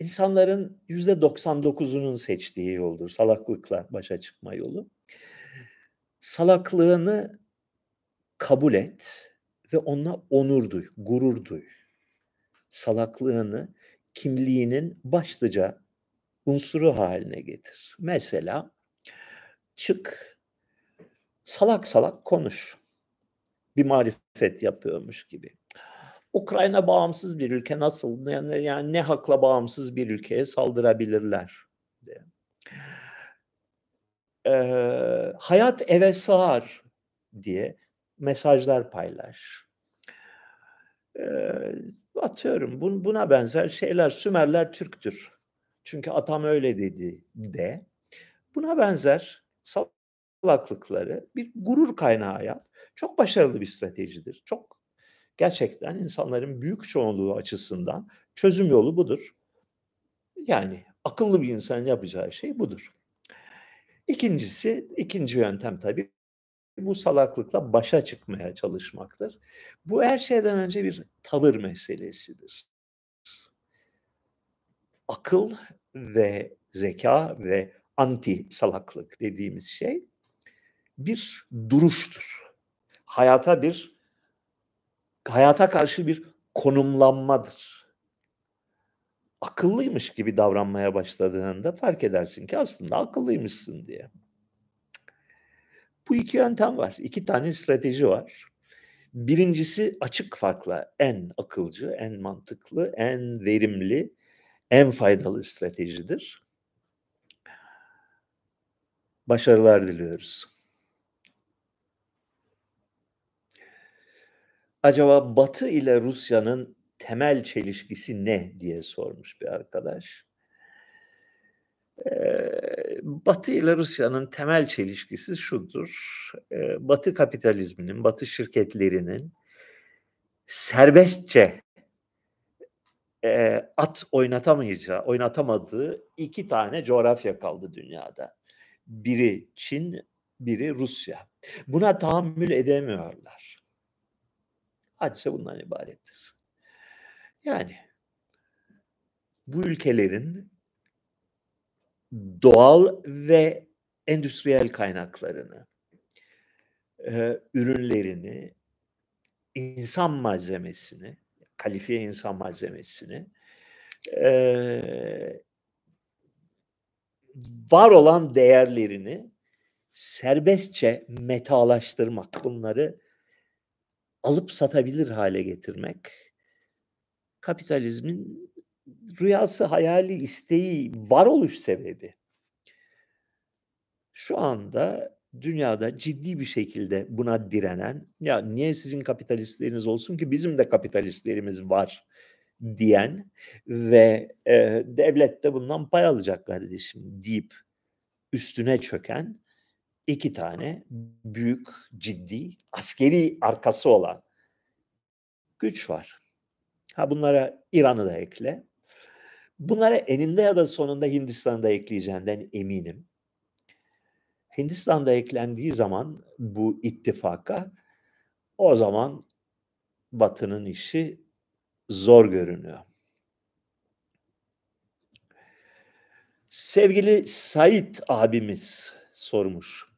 insanların yüzde 99'unun seçtiği yoldur. Salaklıkla başa çıkma yolu. Salaklığını kabul et ve onunla onur duy, gurur duy. Salaklığını kimliğinin başlıca unsuru haline getir. Mesela çık salak salak konuş. Bir marifet yapıyormuş gibi. Ukrayna bağımsız bir ülke nasıl yani, yani ne hakla bağımsız bir ülkeye saldırabilirler. Ee, hayat eve sığar diye mesajlar paylaş. Ee, atıyorum bun, buna benzer şeyler Sümerler Türktür. Çünkü atam öyle dedi de. Buna benzer salaklıkları bir gurur kaynağı yap. Çok başarılı bir stratejidir. Çok gerçekten insanların büyük çoğunluğu açısından çözüm yolu budur. Yani akıllı bir insan yapacağı şey budur. İkincisi, ikinci yöntem tabii bu salaklıkla başa çıkmaya çalışmaktır. Bu her şeyden önce bir tavır meselesidir. Akıl ve zeka ve anti salaklık dediğimiz şey bir duruştur. Hayata bir hayata karşı bir konumlanmadır. Akıllıymış gibi davranmaya başladığında fark edersin ki aslında akıllıymışsın diye. Bu iki yöntem var. iki tane strateji var. Birincisi açık farkla en akılcı, en mantıklı, en verimli, en faydalı stratejidir. Başarılar diliyoruz. Acaba Batı ile Rusya'nın temel çelişkisi ne diye sormuş bir arkadaş. Ee, Batı ile Rusya'nın temel çelişkisi şudur. Ee, Batı kapitalizminin, Batı şirketlerinin serbestçe e, at oynatamayacağı, oynatamadığı iki tane coğrafya kaldı dünyada. Biri Çin, biri Rusya. Buna tahammül edemiyorlar. Hadise bundan ibarettir. Yani. Bu ülkelerin doğal ve endüstriyel kaynaklarını, ürünlerini, insan malzemesini, kalifiye insan malzemesini, var olan değerlerini serbestçe metalaştırmak, bunları alıp satabilir hale getirmek kapitalizmin rüyası, hayali, isteği, varoluş sebebi. Şu anda dünyada ciddi bir şekilde buna direnen, ya niye sizin kapitalistleriniz olsun ki bizim de kapitalistlerimiz var diyen ve e, devlet de bundan pay alacak kardeşim deyip üstüne çöken iki tane büyük, ciddi, askeri arkası olan güç var. Ha bunlara İran'ı da ekle. Bunlara eninde ya da sonunda Hindistan'ı da ekleyeceğinden eminim. Hindistan'da eklendiği zaman bu ittifaka o zaman Batı'nın işi zor görünüyor. Sevgili Sait abimiz sormuş.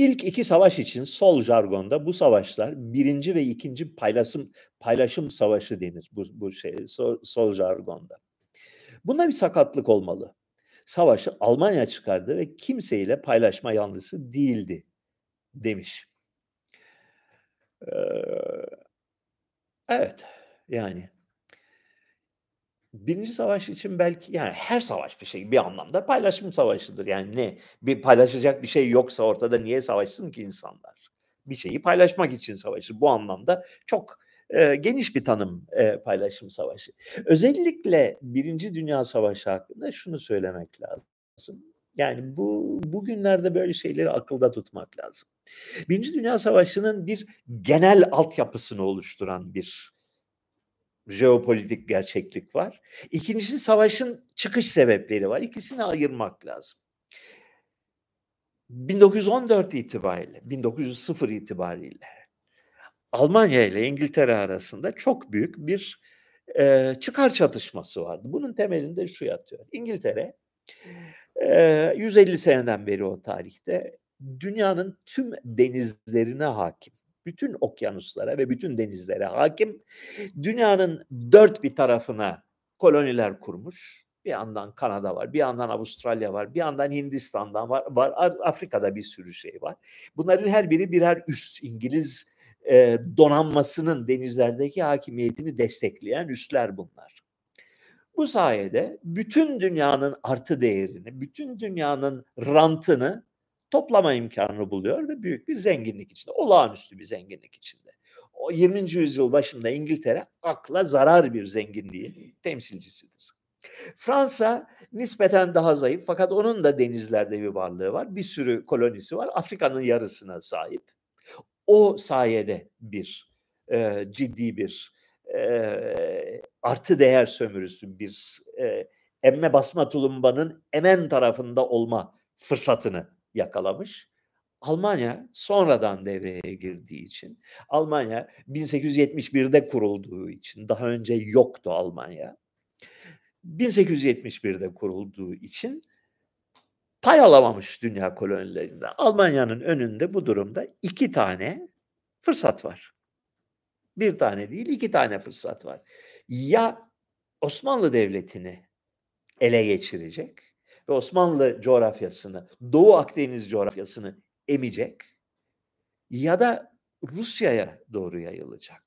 İlk iki savaş için sol jargonda bu savaşlar birinci ve ikinci paylaşım paylaşım savaşı denir bu, bu şey sol, sol jargonda. Bunda bir sakatlık olmalı. Savaşı Almanya çıkardı ve kimseyle paylaşma yanlısı değildi demiş. Ee, evet yani Birinci Savaş için belki yani her savaş bir şey bir anlamda paylaşım savaşıdır. Yani ne bir paylaşacak bir şey yoksa ortada niye savaşsın ki insanlar? Bir şeyi paylaşmak için savaşı. Bu anlamda çok e, geniş bir tanım e, paylaşım savaşı. Özellikle Birinci Dünya Savaşı hakkında şunu söylemek lazım. Yani bu bugünlerde böyle şeyleri akılda tutmak lazım. Birinci Dünya Savaşı'nın bir genel altyapısını oluşturan bir jeopolitik gerçeklik var. İkincisi savaşın çıkış sebepleri var. İkisini ayırmak lazım. 1914 itibariyle, 1900 itibariyle Almanya ile İngiltere arasında çok büyük bir e, çıkar çatışması vardı. Bunun temelinde şu yatıyor. İngiltere e, 150 seneden beri o tarihte dünyanın tüm denizlerine hakim bütün okyanuslara ve bütün denizlere hakim. Dünyanın dört bir tarafına koloniler kurmuş. Bir yandan Kanada var, bir yandan Avustralya var, bir yandan Hindistan'dan var, var Afrika'da bir sürü şey var. Bunların her biri birer üst İngiliz e, donanmasının denizlerdeki hakimiyetini destekleyen üsler bunlar. Bu sayede bütün dünyanın artı değerini, bütün dünyanın rantını toplama imkanını buluyor ve büyük bir zenginlik içinde, olağanüstü bir zenginlik içinde. O 20. yüzyıl başında İngiltere akla zarar bir zenginliğin temsilcisidir. Fransa nispeten daha zayıf fakat onun da denizlerde bir varlığı var. Bir sürü kolonisi var. Afrika'nın yarısına sahip. O sayede bir e, ciddi bir e, artı değer sömürüsü, bir e, emme basma tulumbanın emen tarafında olma fırsatını yakalamış. Almanya sonradan devreye girdiği için, Almanya 1871'de kurulduğu için, daha önce yoktu Almanya. 1871'de kurulduğu için pay alamamış dünya kolonilerinde. Almanya'nın önünde bu durumda iki tane fırsat var. Bir tane değil, iki tane fırsat var. Ya Osmanlı Devleti'ni ele geçirecek ve Osmanlı coğrafyasını, Doğu Akdeniz coğrafyasını emecek ya da Rusya'ya doğru yayılacak.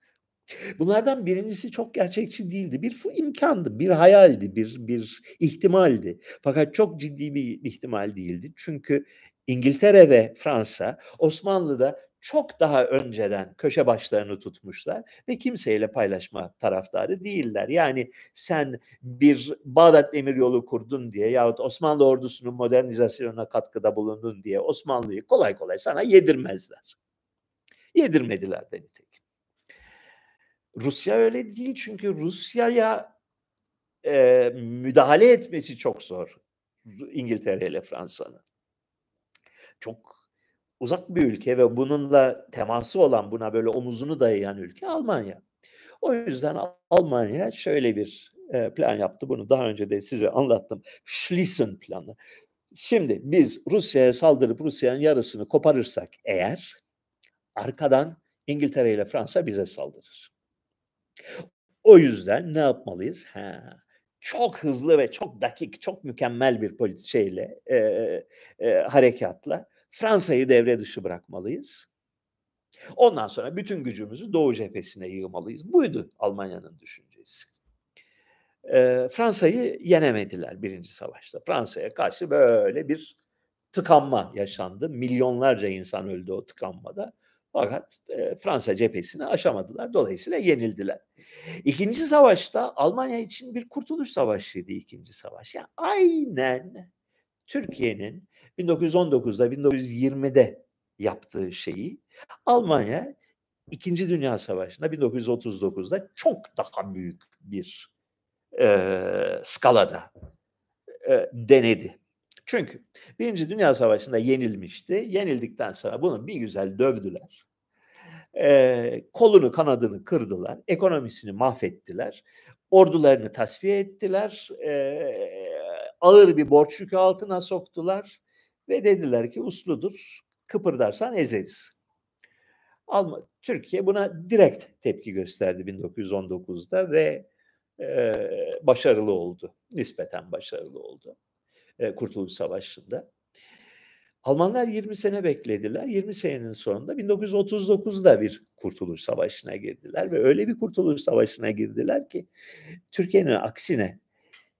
Bunlardan birincisi çok gerçekçi değildi. Bir imkandı, bir hayaldi, bir bir ihtimaldi. Fakat çok ciddi bir ihtimal değildi. Çünkü İngiltere ve Fransa Osmanlı'da çok daha önceden köşe başlarını tutmuşlar ve kimseyle paylaşma taraftarı değiller. Yani sen bir Bağdat Demiryolu kurdun diye yahut Osmanlı ordusunun modernizasyonuna katkıda bulundun diye Osmanlı'yı kolay kolay sana yedirmezler. Yedirmediler de nitekim. Rusya öyle değil çünkü Rusya'ya e, müdahale etmesi çok zor İngiltere ile Fransa'nın. Çok uzak bir ülke ve bununla teması olan buna böyle omuzunu dayayan ülke Almanya. O yüzden Almanya şöyle bir plan yaptı. Bunu daha önce de size anlattım. Schließen planı. Şimdi biz Rusya'ya saldırıp Rusya'nın yarısını koparırsak eğer arkadan İngiltere ile Fransa bize saldırır. O yüzden ne yapmalıyız? Ha, çok hızlı ve çok dakik, çok mükemmel bir şeyle, e, e, harekatla Fransa'yı devre dışı bırakmalıyız. Ondan sonra bütün gücümüzü Doğu cephesine yığmalıyız. Buydu Almanya'nın düşüncesi. e, Fransa'yı yenemediler birinci savaşta. Fransa'ya karşı böyle bir tıkanma yaşandı. Milyonlarca insan öldü o tıkanmada. Fakat e, Fransa cephesini aşamadılar. Dolayısıyla yenildiler. İkinci savaşta Almanya için bir kurtuluş savaşıydı ikinci savaş. Yani aynen Türkiye'nin 1919'da 1920'de yaptığı şeyi Almanya İkinci Dünya Savaşı'nda 1939'da çok daha büyük bir e, skalada e, denedi. Çünkü Birinci Dünya Savaşı'nda yenilmişti. Yenildikten sonra bunu bir güzel dövdüler. E, kolunu kanadını kırdılar. Ekonomisini mahvettiler. Ordularını tasfiye ettiler. E, ağır bir borç yükü altına soktular. Ve dediler ki usludur. Kıpırdarsan ezeriz. Alman, Türkiye buna direkt tepki gösterdi 1919'da ve e, başarılı oldu. Nispeten başarılı oldu. E, Kurtuluş Savaşı'nda. Almanlar 20 sene beklediler. 20 senenin sonunda 1939'da bir Kurtuluş Savaşı'na girdiler ve öyle bir Kurtuluş Savaşı'na girdiler ki Türkiye'nin aksine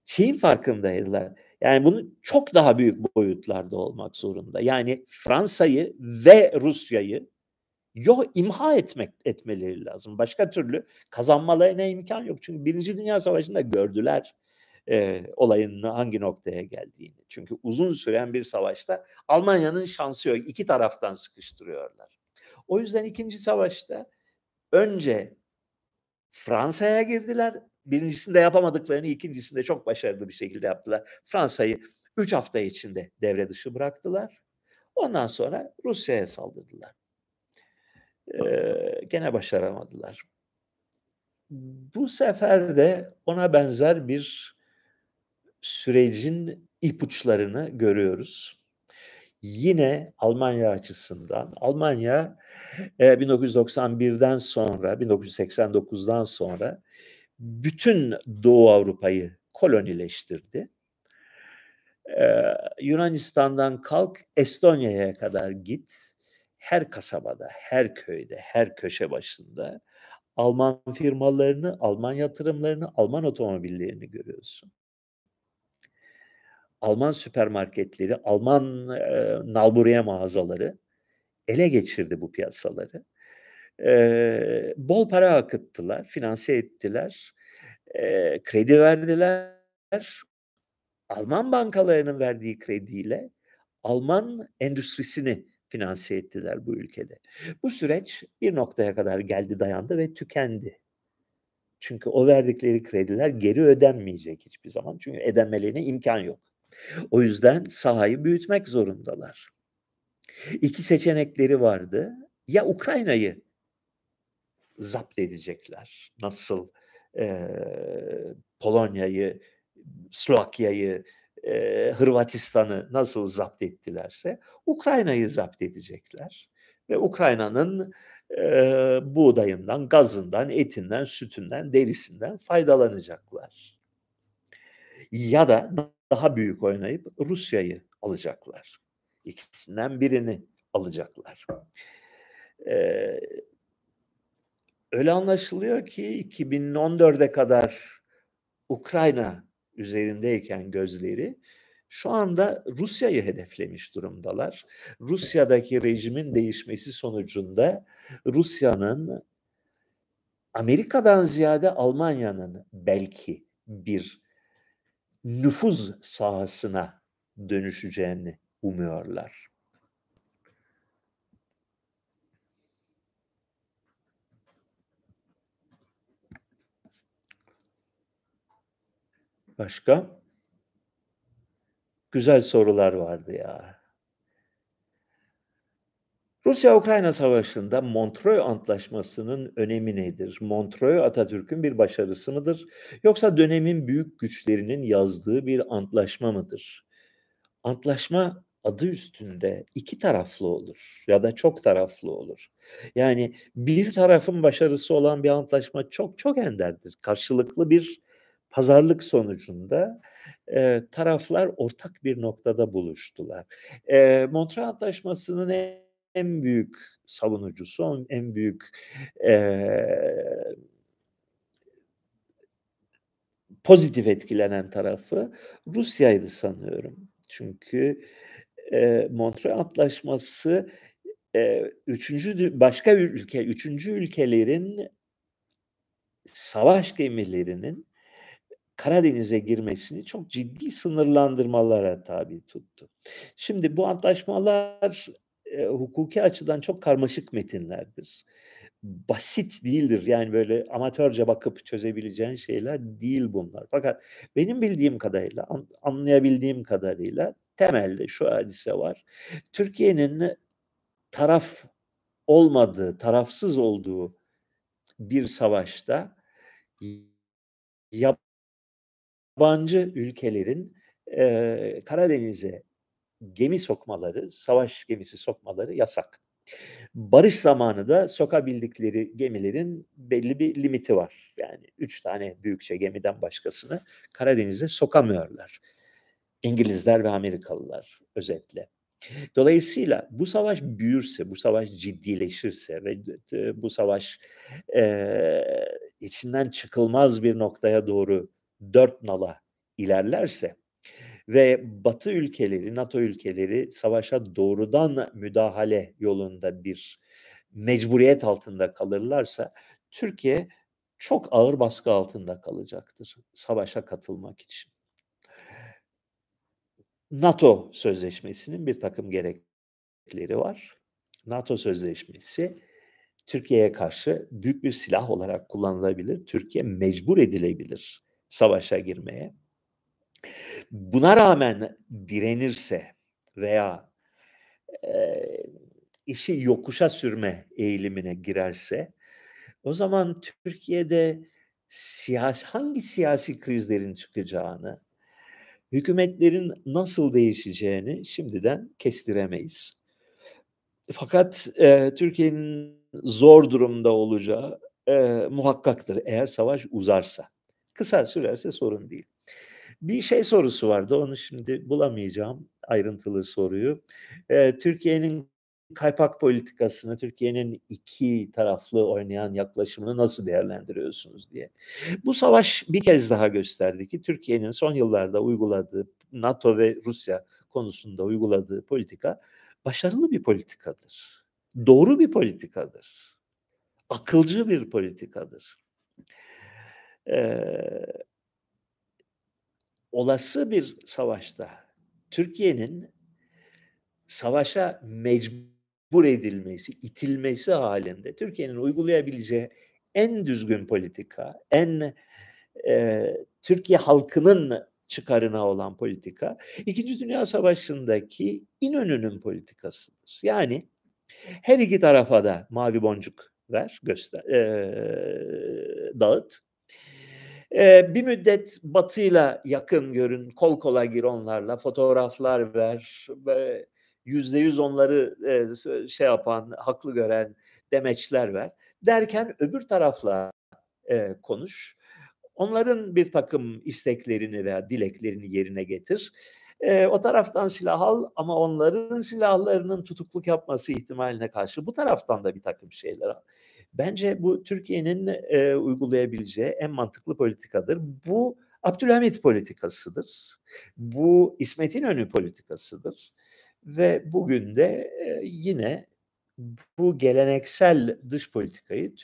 şeyin farkındaydılar. Yani bunu çok daha büyük boyutlarda olmak zorunda. Yani Fransa'yı ve Rusya'yı yok imha etmek etmeleri lazım. Başka türlü kazanmalarına imkan yok. Çünkü Birinci Dünya Savaşı'nda gördüler e, olayın hangi noktaya geldiğini. Çünkü uzun süren bir savaşta Almanya'nın şansı yok. İki taraftan sıkıştırıyorlar. O yüzden ikinci savaşta önce Fransa'ya girdiler. Birincisinde yapamadıklarını ikincisinde çok başarılı bir şekilde yaptılar. Fransa'yı üç hafta içinde devre dışı bıraktılar. Ondan sonra Rusya'ya saldırdılar. Ee, gene başaramadılar. Bu sefer de ona benzer bir sürecin ipuçlarını görüyoruz. Yine Almanya açısından, Almanya 1991'den sonra, 1989'dan sonra bütün Doğu Avrupa'yı kolonileştirdi. Yunanistan'dan kalk Estonya'ya kadar git. Her kasabada, her köyde, her köşe başında Alman firmalarını, Alman yatırımlarını, Alman otomobillerini görüyorsun. Alman süpermarketleri, Alman e, nalburiye mağazaları ele geçirdi bu piyasaları. E, bol para akıttılar, finanse ettiler, e, kredi verdiler. Alman bankalarının verdiği krediyle Alman endüstrisini finanse ettiler bu ülkede. Bu süreç bir noktaya kadar geldi dayandı ve tükendi. Çünkü o verdikleri krediler geri ödenmeyecek hiçbir zaman. Çünkü ödenmelerine imkan yok. O yüzden sahayı büyütmek zorundalar. İki seçenekleri vardı. Ya Ukrayna'yı zapt edecekler. Nasıl e, Polonya'yı, Slovakya'yı, e, Hırvatistan'ı nasıl zapt ettilerse Ukrayna'yı zapt edecekler. Ve Ukrayna'nın e, buğdayından, gazından, etinden, sütünden, derisinden faydalanacaklar. Ya da daha büyük oynayıp Rusya'yı alacaklar. İkisinden birini alacaklar. Ee, öyle anlaşılıyor ki 2014'e kadar Ukrayna üzerindeyken gözleri şu anda Rusya'yı hedeflemiş durumdalar. Rusya'daki rejimin değişmesi sonucunda Rusya'nın Amerika'dan ziyade Almanya'nın belki bir nüfuz sahasına dönüşeceğini umuyorlar. Başka? Güzel sorular vardı ya. Rusya-Ukrayna Savaşı'nda Montreux Antlaşması'nın önemi nedir? Montreux Atatürk'ün bir başarısı mıdır? Yoksa dönemin büyük güçlerinin yazdığı bir antlaşma mıdır? Antlaşma adı üstünde iki taraflı olur ya da çok taraflı olur. Yani bir tarafın başarısı olan bir antlaşma çok çok enderdir. Karşılıklı bir pazarlık sonucunda e, taraflar ortak bir noktada buluştular. E, Montreux Antlaşması'nın en büyük savunucusu, en büyük e, pozitif etkilenen tarafı Rusya'ydı sanıyorum. Çünkü e, Montreux Antlaşması e, üçüncü başka ülke üçüncü ülkelerin savaş gemilerinin Karadeniz'e girmesini çok ciddi sınırlandırmalara tabi tuttu. Şimdi bu antlaşmalar e, hukuki açıdan çok karmaşık metinlerdir. Basit değildir. Yani böyle amatörce bakıp çözebileceğin şeyler değil bunlar. Fakat benim bildiğim kadarıyla, anlayabildiğim kadarıyla temelde şu hadise var. Türkiye'nin taraf olmadığı, tarafsız olduğu bir savaşta yabancı ülkelerin e, Karadeniz'e gemi sokmaları, savaş gemisi sokmaları yasak. Barış zamanı da sokabildikleri gemilerin belli bir limiti var. Yani üç tane büyükçe gemiden başkasını Karadeniz'e sokamıyorlar. İngilizler ve Amerikalılar özetle. Dolayısıyla bu savaş büyürse, bu savaş ciddileşirse ve bu savaş e, içinden çıkılmaz bir noktaya doğru dört nala ilerlerse ve Batı ülkeleri, NATO ülkeleri savaşa doğrudan müdahale yolunda bir mecburiyet altında kalırlarsa Türkiye çok ağır baskı altında kalacaktır savaşa katılmak için. NATO sözleşmesinin bir takım gerekleri var. NATO sözleşmesi Türkiye'ye karşı büyük bir silah olarak kullanılabilir. Türkiye mecbur edilebilir savaşa girmeye. Buna rağmen direnirse veya e, işi yokuşa sürme eğilimine girerse o zaman Türkiye'de siyasi hangi siyasi krizlerin çıkacağını, hükümetlerin nasıl değişeceğini şimdiden kestiremeyiz. Fakat e, Türkiye'nin zor durumda olacağı e, muhakkaktır eğer savaş uzarsa. Kısa sürerse sorun değil. Bir şey sorusu vardı, onu şimdi bulamayacağım ayrıntılı soruyu. Ee, Türkiye'nin kaypak politikasını, Türkiye'nin iki taraflı oynayan yaklaşımını nasıl değerlendiriyorsunuz diye. Bu savaş bir kez daha gösterdi ki Türkiye'nin son yıllarda uyguladığı NATO ve Rusya konusunda uyguladığı politika başarılı bir politikadır. Doğru bir politikadır. Akılcı bir politikadır. Ee, olası bir savaşta Türkiye'nin savaşa mecbur edilmesi, itilmesi halinde Türkiye'nin uygulayabileceği en düzgün politika, en e, Türkiye halkının çıkarına olan politika, İkinci Dünya Savaşı'ndaki İnönü'nün politikasıdır. Yani her iki tarafa da mavi boncuk ver, göster, e, dağıt. Ee, bir müddet Batı'yla yakın görün, kol kola gir onlarla, fotoğraflar ver, yüzde yüz onları e, şey yapan, haklı gören demeçler ver. Derken öbür tarafla e, konuş. Onların bir takım isteklerini veya dileklerini yerine getir. E, o taraftan silah al ama onların silahlarının tutukluk yapması ihtimaline karşı bu taraftan da bir takım şeyler al. Bence bu Türkiye'nin e, uygulayabileceği en mantıklı politikadır. Bu Abdülhamit politikasıdır. Bu İsmet İnönü politikasıdır. Ve bugün de e, yine bu geleneksel dış politikayı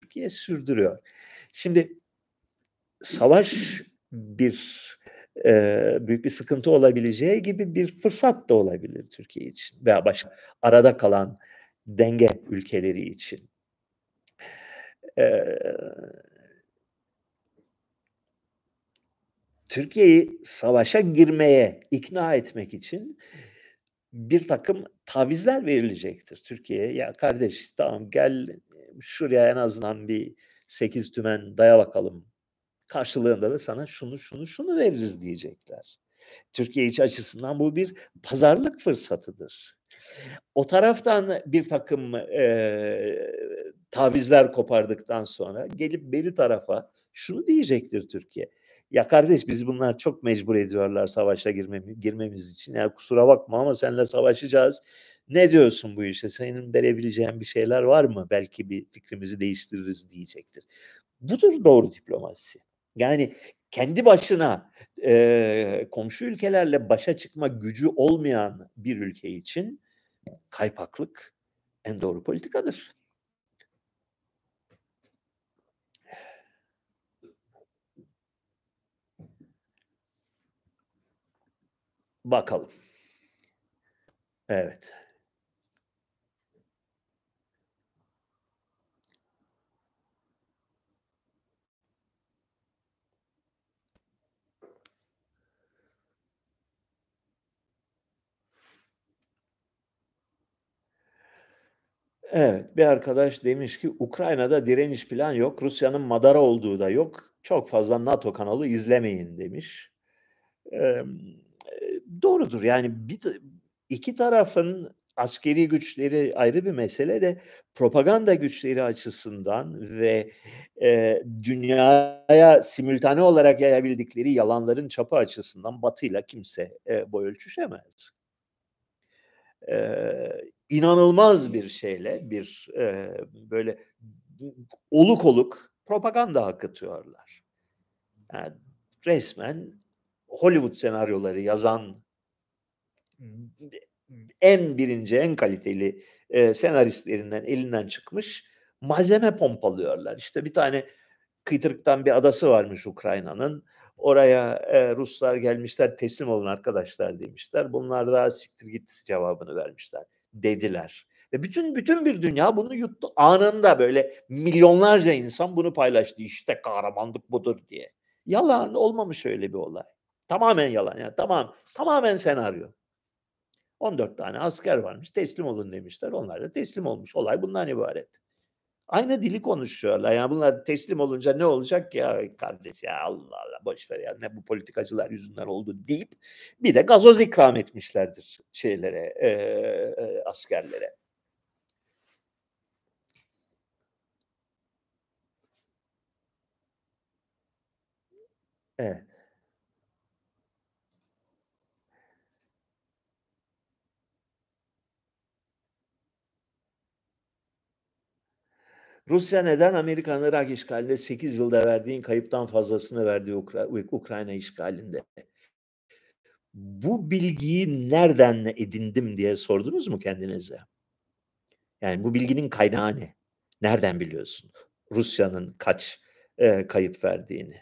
Türkiye sürdürüyor. Şimdi savaş bir e, büyük bir sıkıntı olabileceği gibi bir fırsat da olabilir Türkiye için veya başka arada kalan denge ülkeleri için. Türkiye'yi savaşa girmeye ikna etmek için bir takım tavizler verilecektir Türkiye'ye. Ya kardeş tamam gel şuraya en azından bir sekiz tümen daya bakalım. Karşılığında da sana şunu şunu şunu veririz diyecekler. Türkiye iç açısından bu bir pazarlık fırsatıdır. O taraftan bir takım e, tavizler kopardıktan sonra gelip beri tarafa şunu diyecektir Türkiye. Ya kardeş biz bunlar çok mecbur ediyorlar savaşa girmemiz, girmemiz için. Ya kusura bakma ama seninle savaşacağız. Ne diyorsun bu işe? Senin verebileceğin bir şeyler var mı? Belki bir fikrimizi değiştiririz diyecektir. Budur doğru diplomasi. Yani kendi başına e, komşu ülkelerle başa çıkma gücü olmayan bir ülke için kaypaklık en doğru politikadır. Bakalım. Evet. Evet, bir arkadaş demiş ki Ukrayna'da direniş falan yok. Rusya'nın madara olduğu da yok. Çok fazla NATO kanalı izlemeyin demiş. Eee, doğrudur. Yani bir iki tarafın askeri güçleri ayrı bir mesele de propaganda güçleri açısından ve, eee, dünyaya simultane olarak yayabildikleri yalanların çapı açısından Batı'yla kimse, eee, boy ölçüşemez. Eee, inanılmaz bir şeyle, bir, eee, böyle oluk oluk propaganda akıtıyorlar. Yani resmen Hollywood senaryoları yazan en birinci, en kaliteli, eee, senaristlerinden elinden çıkmış malzeme pompalıyorlar. İşte bir tane kıytırıktan bir adası varmış Ukrayna'nın. Oraya, eee, Ruslar gelmişler, "Teslim olun arkadaşlar." demişler. Bunlar da "Siktir git." cevabını vermişler. Dediler ve bütün bütün bir dünya bunu yuttu. Anında böyle milyonlarca insan bunu paylaştı. "İşte kahramanlık budur." diye. Yalan, olmamış öyle bir olay. Tamamen yalan yani. Tamam, tamamen senaryo. 14 tane asker varmış, "Teslim olun." demişler. Onlar da teslim olmuş. Olay bundan ibaret. Aynı dili konuşuyorlar. Yani bunlar teslim olunca ne olacak? "Ya kardeş ya Allah Allah boş ver ya ne bu politikacılar yüzünden oldu." deyip bir de gazoz ikram etmişlerdir şeylere, eee, askerlere. Evet. Rusya neden Amerika'nın Irak işgalinde 8 yılda verdiğin kayıptan fazlasını verdi Ukra Ukrayna işgalinde? Bu bilgiyi nereden edindim diye sordunuz mu kendinize? Yani bu bilginin kaynağı ne? Nereden biliyorsun Rusya'nın kaç, eee, kayıp verdiğini?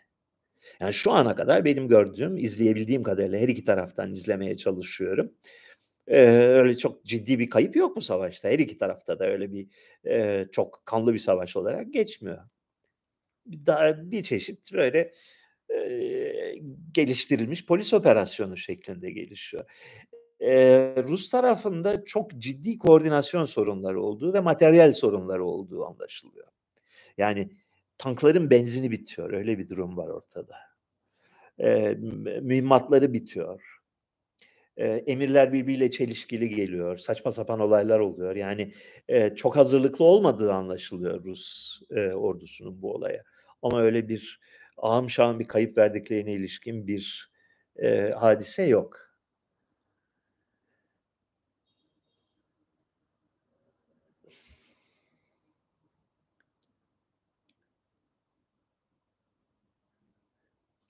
Yani şu ana kadar benim gördüğüm, izleyebildiğim kadarıyla her iki taraftan izlemeye çalışıyorum. Eee, öyle çok ciddi bir kayıp yok bu savaşta. Her iki tarafta da öyle bir, eee, çok kanlı bir savaş olarak geçmiyor. Daha bir çeşit böyle, eee, geliştirilmiş polis operasyonu şeklinde gelişiyor. Eee, Rus tarafında çok ciddi koordinasyon sorunları olduğu ve materyal sorunları olduğu anlaşılıyor. Yani tankların benzini bitiyor. Öyle bir durum var ortada. Eee, m mühimmatları bitiyor. Eee, emirler birbiriyle çelişkili geliyor. Saçma sapan olaylar oluyor. Yani, eee, çok hazırlıklı olmadığı anlaşılıyor Rus, eee, ordusunun bu olaya. Ama öyle bir ahım bir kayıp verdiklerine ilişkin bir, eee, hadise yok.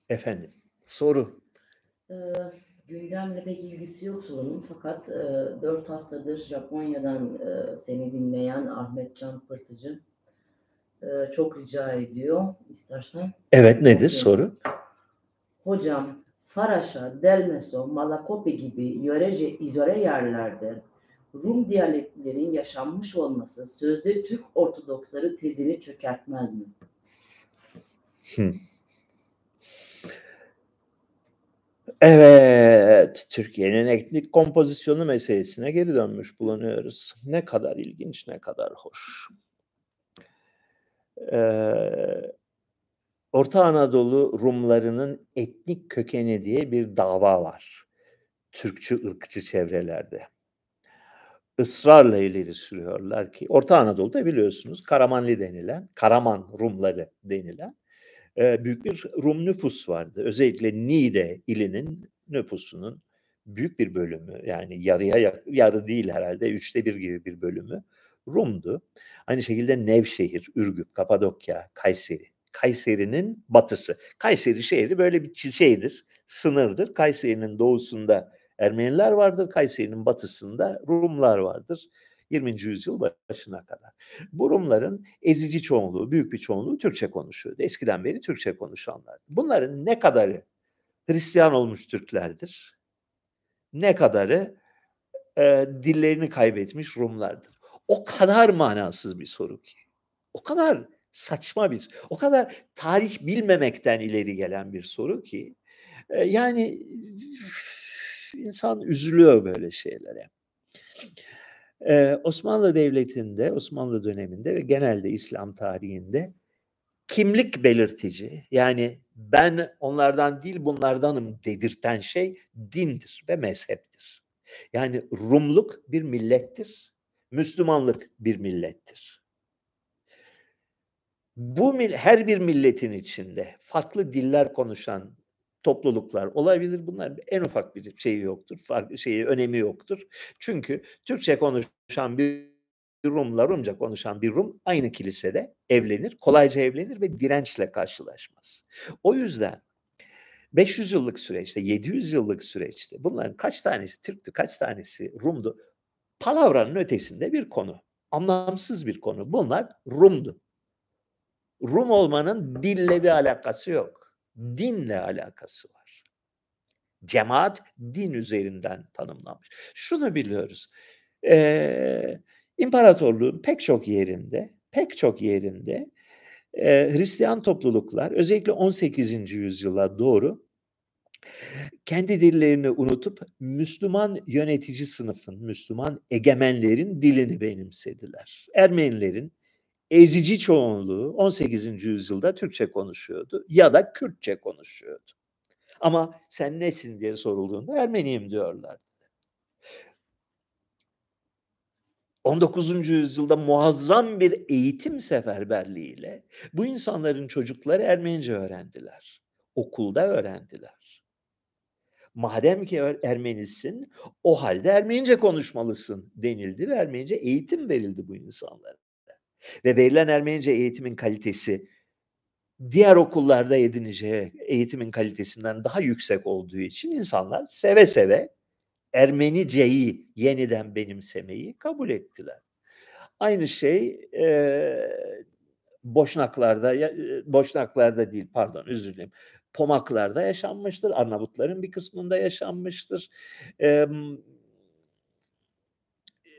Efendim, soru. Eee, gündemle pek ilgisi yok sorunun fakat, eee, 4 haftadır Japonya'dan, eee, seni dinleyen Ahmetcan Pırtıcı, eee, çok rica ediyor. İstersen Evet, nedir okuyayım. soru? Hocam, Faraşa, Delmeso, Malakopi gibi yörece izole yerlerde Rum diyalektlerin yaşanmış olması sözde Türk Ortodoksları tezini çökertmez mi? Hıh. Evet, Türkiye'nin etnik kompozisyonu meselesine geri dönmüş bulunuyoruz. Ne kadar ilginç, ne kadar hoş. Eee, Orta Anadolu Rumlarının etnik kökeni diye bir dava var. Türkçü, ırkçı çevrelerde. Israrla ileri sürüyorlar ki Orta Anadolu'da biliyorsunuz Karamanlı denilen, Karaman Rumları denilen, büyük bir Rum nüfus vardı. Özellikle Niğde ilinin nüfusunun büyük bir bölümü, yani yarıya yarı değil herhâlde 1/3 gibi bir bölümü Rum'du. Aynı şekilde Nevşehir, Ürgüp, Kapadokya, Kayseri Kayseri'nin batısı. Kayseri şehri böyle bir şeydir, sınırdır. Kayseri'nin doğusunda Ermeniler vardır, Kayseri'nin batısında Rumlar vardır. 20. yüzyıl başına kadar. Bu Rumların ezici çoğunluğu, büyük bir çoğunluğu Türkçe konuşuyordu. Eskiden beri Türkçe konuşanlar. Bunların ne kadarı Hristiyan olmuş Türklerdir, ne kadarı e, dillerini kaybetmiş Rumlardır. O kadar manasız bir soru ki. O kadar saçma bir, o kadar tarih bilmemekten ileri gelen bir soru ki. E, yani insan üzülüyor böyle şeylere. Ee, Osmanlı Devleti'nde, Osmanlı döneminde ve genelde İslam tarihinde kimlik belirtici yani ben onlardan değil bunlardanım dedirten şey dindir ve mezheptir. Yani Rumluk bir millettir, Müslümanlık bir millettir. Bu her bir milletin içinde farklı diller konuşan topluluklar olabilir. Bunlar en ufak bir şeyi yoktur. Farklı şeyi önemi yoktur. Çünkü Türkçe konuşan bir Rumla Rumca konuşan bir Rum aynı kilisede evlenir, kolayca evlenir ve dirençle karşılaşmaz. O yüzden 500 yıllık süreçte, 700 yıllık süreçte bunların kaç tanesi Türktü, kaç tanesi Rum'du? Palavranın ötesinde bir konu. Anlamsız bir konu. Bunlar Rum'du. Rum olmanın dille bir alakası yok. Dinle alakası var. Cemaat din üzerinden tanımlanmış. Şunu biliyoruz. Ee, İmparatorluğun pek çok yerinde, pek çok yerinde e, Hristiyan topluluklar özellikle 18. yüzyıla doğru kendi dillerini unutup Müslüman yönetici sınıfın, Müslüman egemenlerin dilini benimsediler. Ermenilerin ezici çoğunluğu 18. yüzyılda Türkçe konuşuyordu ya da Kürtçe konuşuyordu. Ama sen nesin diye sorulduğunda Ermeniyim diyorlardı. 19. yüzyılda muazzam bir eğitim seferberliğiyle bu insanların çocukları Ermenice öğrendiler. Okulda öğrendiler. Madem ki Ermenisin, o halde Ermenice konuşmalısın denildi ve Ermenice eğitim verildi bu insanlara. Ve verilen Ermenice eğitimin kalitesi diğer okullarda edineceği eğitimin kalitesinden daha yüksek olduğu için insanlar seve seve Ermeniceyi yeniden benimsemeyi kabul ettiler. Aynı şey e, Boşnaklarda, Boşnaklarda değil pardon özür dilerim. Pomaklarda yaşanmıştır. Arnavutların bir kısmında yaşanmıştır. E,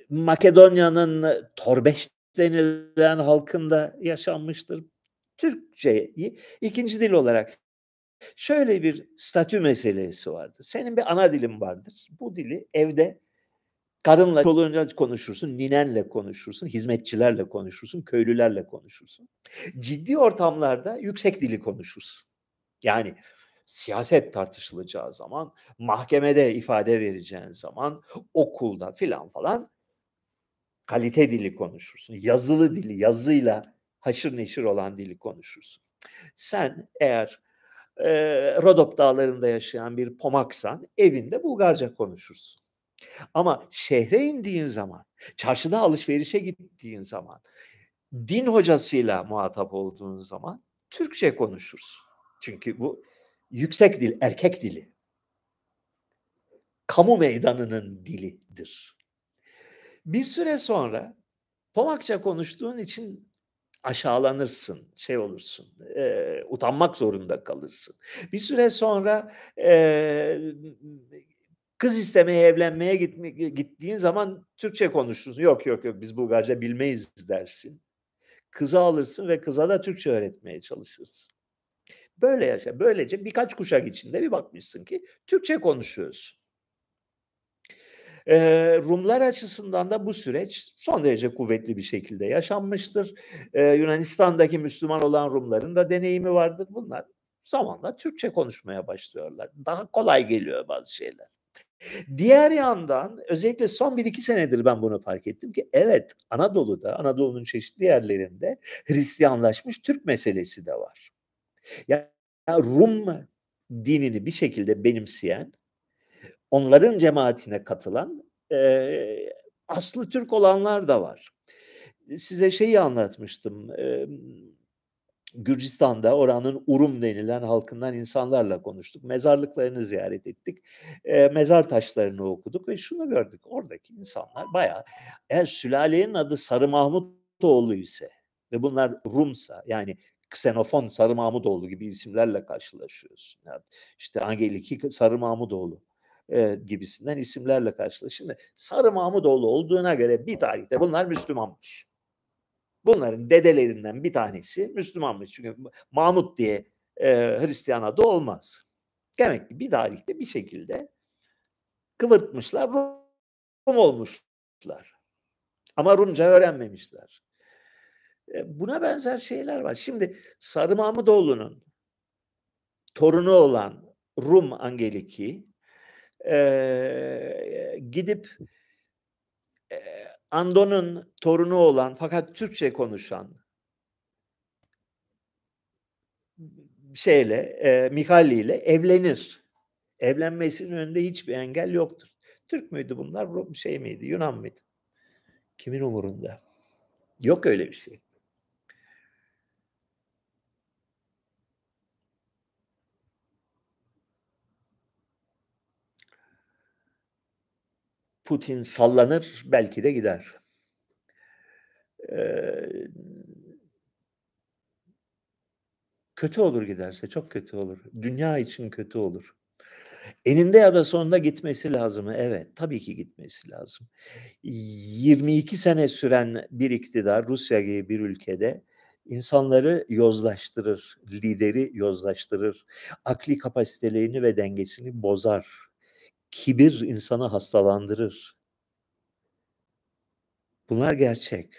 Makedonya'nın Torbeş denilen halkında yaşanmıştır. Türkçeyi ikinci dil olarak şöyle bir statü meselesi vardır. Senin bir ana dilin vardır. Bu dili evde karınla, çoluğunla konuşursun, ninenle konuşursun, hizmetçilerle konuşursun, köylülerle konuşursun. Ciddi ortamlarda yüksek dili konuşursun. Yani siyaset tartışılacağı zaman, mahkemede ifade vereceğin zaman, okulda filan falan kalite dili konuşursun. Yazılı dili, yazıyla haşır neşir olan dili konuşursun. Sen eğer e, Rodop dağlarında yaşayan bir pomaksan evinde Bulgarca konuşursun. Ama şehre indiğin zaman, çarşıda alışverişe gittiğin zaman, din hocasıyla muhatap olduğun zaman Türkçe konuşursun. Çünkü bu yüksek dil, erkek dili. Kamu meydanının dilidir. Bir süre sonra Pomakça konuştuğun için aşağılanırsın, şey olursun, e, utanmak zorunda kalırsın. Bir süre sonra e, kız istemeye, evlenmeye gitme, gittiğin zaman Türkçe konuşursun. Yok yok yok biz Bulgarca bilmeyiz dersin. Kızı alırsın ve kıza da Türkçe öğretmeye çalışırsın. Böyle yaşa. Böylece birkaç kuşak içinde bir bakmışsın ki Türkçe konuşuyorsun. Rumlar açısından da bu süreç son derece kuvvetli bir şekilde yaşanmıştır. Yunanistan'daki Müslüman olan Rumların da deneyimi vardır. Bunlar zamanla Türkçe konuşmaya başlıyorlar. Daha kolay geliyor bazı şeyler. Diğer yandan özellikle son bir iki senedir ben bunu fark ettim ki evet Anadolu'da, Anadolu'nun çeşitli yerlerinde Hristiyanlaşmış Türk meselesi de var. Yani Rum dinini bir şekilde benimseyen onların cemaatine katılan e, aslı Türk olanlar da var. Size şeyi anlatmıştım. E, Gürcistan'da oranın Urum denilen halkından insanlarla konuştuk. Mezarlıklarını ziyaret ettik. E, mezar taşlarını okuduk ve şunu gördük. Oradaki insanlar bayağı eğer sülalenin adı Sarı Mahmutoğlu ise ve bunlar Rumsa yani Ksenofon Sarı Mahmutoğlu gibi isimlerle karşılaşıyorsun. Yani işte Angeliki Sarı Mahmutoğlu e, gibisinden isimlerle karşılaşıyorsun. Şimdi Sarı Mahmutoğlu olduğuna göre bir tarihte bunlar Müslümanmış. Bunların dedelerinden bir tanesi Müslümanmış. Çünkü Mahmut diye e, Hristiyan adı olmaz. Demek ki bir tarihte bir şekilde kıvırtmışlar, Rum olmuşlar. Ama Rumca öğrenmemişler. E, buna benzer şeyler var. Şimdi Sarı Mahmudoğlu'nun torunu olan Rum Angeliki e, gidip e, Ando'nun torunu olan fakat Türkçe konuşan şeyle, e, Mikali ile evlenir. Evlenmesinin önünde hiçbir engel yoktur. Türk müydü bunlar, şey miydi, Yunan mıydı? Kimin umurunda? Yok öyle bir şey. Putin sallanır, belki de gider. Ee, kötü olur giderse, çok kötü olur. Dünya için kötü olur. Eninde ya da sonunda gitmesi lazım. Evet, tabii ki gitmesi lazım. 22 sene süren bir iktidar Rusya gibi bir ülkede insanları yozlaştırır, lideri yozlaştırır, akli kapasitelerini ve dengesini bozar. Kibir insanı hastalandırır. Bunlar gerçek.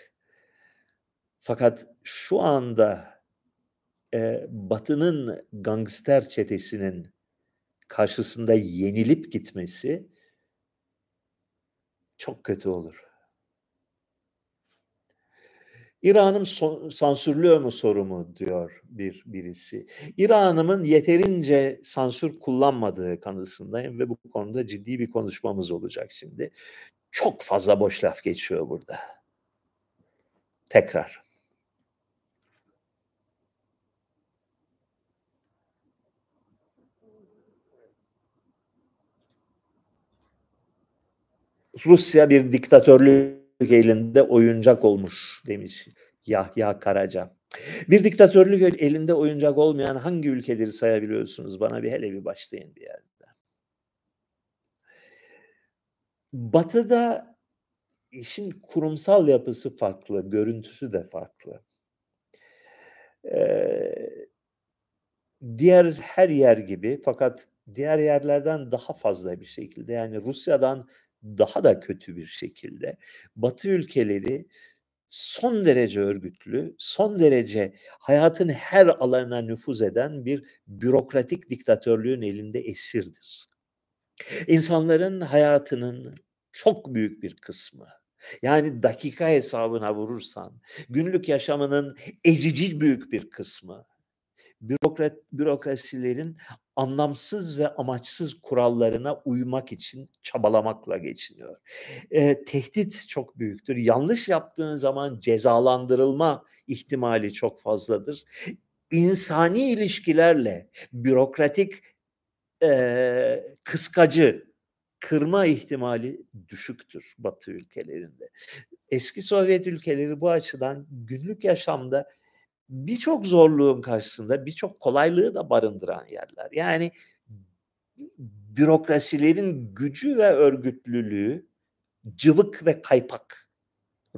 Fakat şu anda e, Batı'nın gangster çetesinin karşısında yenilip gitmesi çok kötü olur. İran'ım so- sansürlüyor mu sorumu diyor bir birisi. İran'ımın yeterince sansür kullanmadığı kanısındayım ve bu konuda ciddi bir konuşmamız olacak şimdi. Çok fazla boş laf geçiyor burada. Tekrar. Rusya bir diktatörlük elinde oyuncak olmuş demiş Yahya Karaca. Bir diktatörlük elinde oyuncak olmayan hangi ülkeleri sayabiliyorsunuz? Bana bir hele bir başlayın bir yerde. Batı'da işin kurumsal yapısı farklı, görüntüsü de farklı. Ee, diğer her yer gibi fakat diğer yerlerden daha fazla bir şekilde yani Rusya'dan daha da kötü bir şekilde Batı ülkeleri son derece örgütlü, son derece hayatın her alanına nüfuz eden bir bürokratik diktatörlüğün elinde esirdir. İnsanların hayatının çok büyük bir kısmı yani dakika hesabına vurursan günlük yaşamının ezici büyük bir kısmı bürokrat, bürokrasilerin anlamsız ve amaçsız kurallarına uymak için çabalamakla geçiniyor. E, tehdit çok büyüktür. Yanlış yaptığın zaman cezalandırılma ihtimali çok fazladır. İnsani ilişkilerle bürokratik e, kıskacı kırma ihtimali düşüktür Batı ülkelerinde. Eski Sovyet ülkeleri bu açıdan günlük yaşamda birçok zorluğun karşısında birçok kolaylığı da barındıran yerler. Yani bürokrasilerin gücü ve örgütlülüğü cıvık ve kaypak.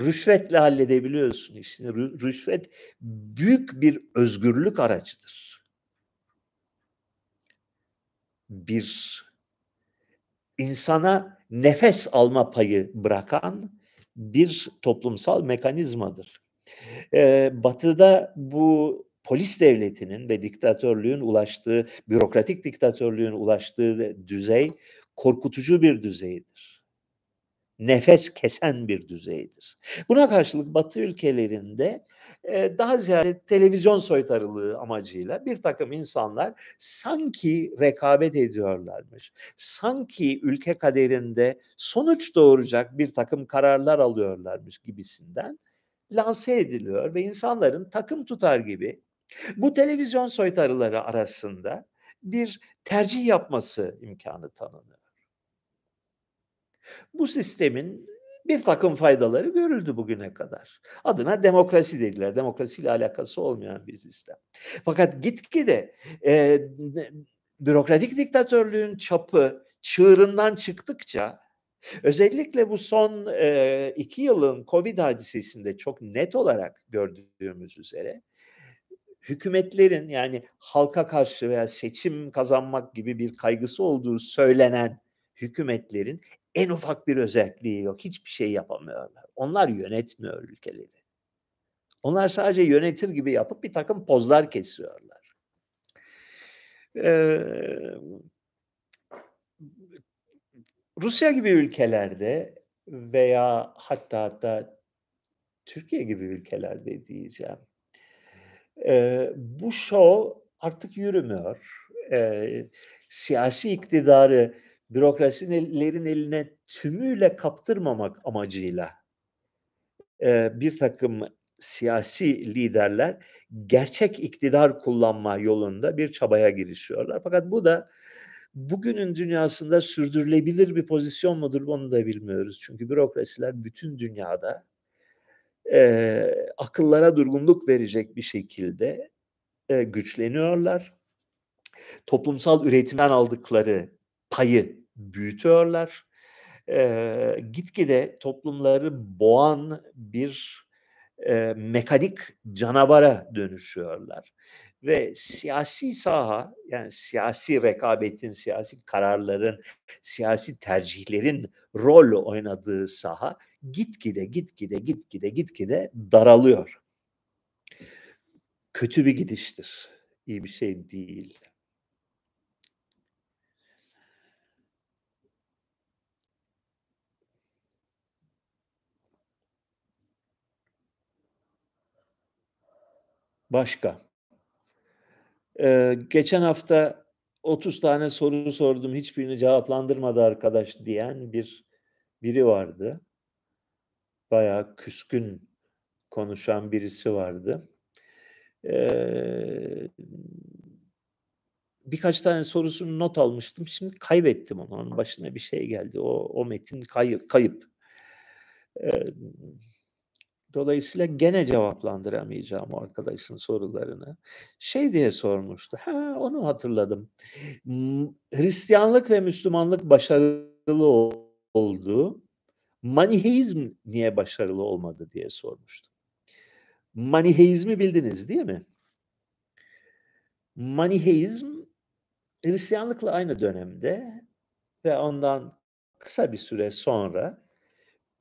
Rüşvetle halledebiliyorsun işini. Rüşvet büyük bir özgürlük aracıdır. Bir insana nefes alma payı bırakan bir toplumsal mekanizmadır. Ee, batı'da bu polis devletinin ve diktatörlüğün ulaştığı, bürokratik diktatörlüğün ulaştığı düzey korkutucu bir düzeydir. Nefes kesen bir düzeydir. Buna karşılık Batı ülkelerinde e, daha ziyade televizyon soytarılığı amacıyla bir takım insanlar sanki rekabet ediyorlarmış. Sanki ülke kaderinde sonuç doğuracak bir takım kararlar alıyorlarmış gibisinden lanse ediliyor ve insanların takım tutar gibi Bu televizyon soytarıları arasında bir tercih yapması imkanı tanınıyor. Bu sistemin bir takım faydaları görüldü bugüne kadar. Adına demokrasi dediler. Demokrasiyle alakası olmayan bir sistem. Fakat gitgide e, bürokratik diktatörlüğün çapı çığırından çıktıkça özellikle bu son e, iki yılın Covid hadisesinde çok net olarak gördüğümüz üzere hükümetlerin yani halka karşı veya seçim kazanmak gibi bir kaygısı olduğu söylenen hükümetlerin en ufak bir özelliği yok. Hiçbir şey yapamıyorlar. Onlar yönetmiyor ülkeleri. Onlar sadece yönetir gibi yapıp bir takım pozlar kesiyorlar. Ee, Rusya gibi ülkelerde veya hatta hatta Türkiye gibi ülkelerde diyeceğim. E, bu show artık yürümüyor. E, siyasi iktidarı bürokrasilerin eline tümüyle kaptırmamak amacıyla e, bir takım siyasi liderler gerçek iktidar kullanma yolunda bir çabaya girişiyorlar. Fakat bu da bugünün dünyasında sürdürülebilir bir pozisyon mudur onu da bilmiyoruz. Çünkü bürokrasiler bütün dünyada e, akıllara durgunluk verecek bir şekilde e, güçleniyorlar. Toplumsal üretimden aldıkları payı büyütüyorlar. E, gitgide toplumları boğan bir e, mekanik canavara dönüşüyorlar. Ve siyasi saha yani siyasi rekabetin, siyasi kararların, siyasi tercihlerin rol oynadığı saha gitgide gitgide gitgide gitgide daralıyor. Kötü bir gidiştir. İyi bir şey değil. Başka. Ee, geçen hafta 30 tane soru sordum, hiçbirini cevaplandırmadı arkadaş diyen bir biri vardı bayağı küskün konuşan birisi vardı. Ee, birkaç tane sorusunu not almıştım. Şimdi kaybettim onu. Onun başına bir şey geldi. O, o metin kayıp. kayıp. Ee, dolayısıyla gene cevaplandıramayacağım o arkadaşın sorularını. Şey diye sormuştu. Ha onu hatırladım. Hristiyanlık ve Müslümanlık başarılı oldu Maniheizm niye başarılı olmadı diye sormuştum. Maniheizmi bildiniz değil mi? Maniheizm Hristiyanlıkla aynı dönemde ve ondan kısa bir süre sonra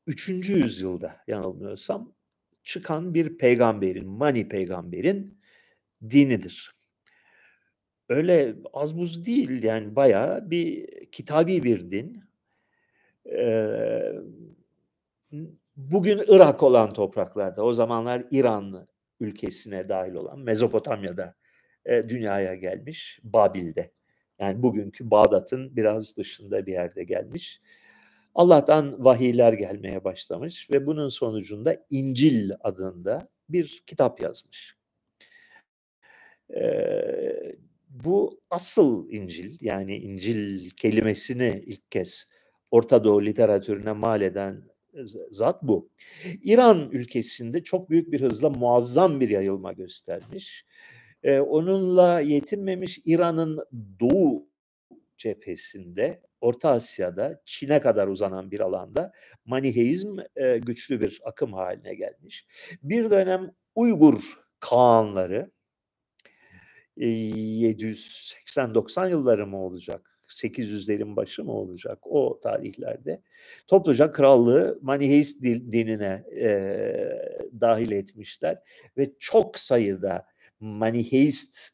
3. yüzyılda yanılmıyorsam çıkan bir peygamberin, Mani peygamberin dinidir. Öyle az buz değil yani bayağı bir kitabi bir din. Bugün Irak olan topraklarda, o zamanlar İran ülkesine dahil olan Mezopotamya'da dünyaya gelmiş, Babil'de. Yani bugünkü Bağdat'ın biraz dışında bir yerde gelmiş. Allah'tan vahiyler gelmeye başlamış ve bunun sonucunda İncil adında bir kitap yazmış. Ee, bu asıl İncil yani İncil kelimesini ilk kez Orta Doğu literatürüne mal eden zat bu. İran ülkesinde çok büyük bir hızla muazzam bir yayılma göstermiş. Ee, onunla yetinmemiş İran'ın doğu cephesinde, Orta Asya'da, Çin'e kadar uzanan bir alanda Maniheizm e, güçlü bir akım haline gelmiş. Bir dönem Uygur Kağanları, 780-90 yılları mı olacak? 800'lerin başı mı olacak o tarihlerde topluca krallığı Maniheist dinine e, dahil etmişler ve çok sayıda Maniheist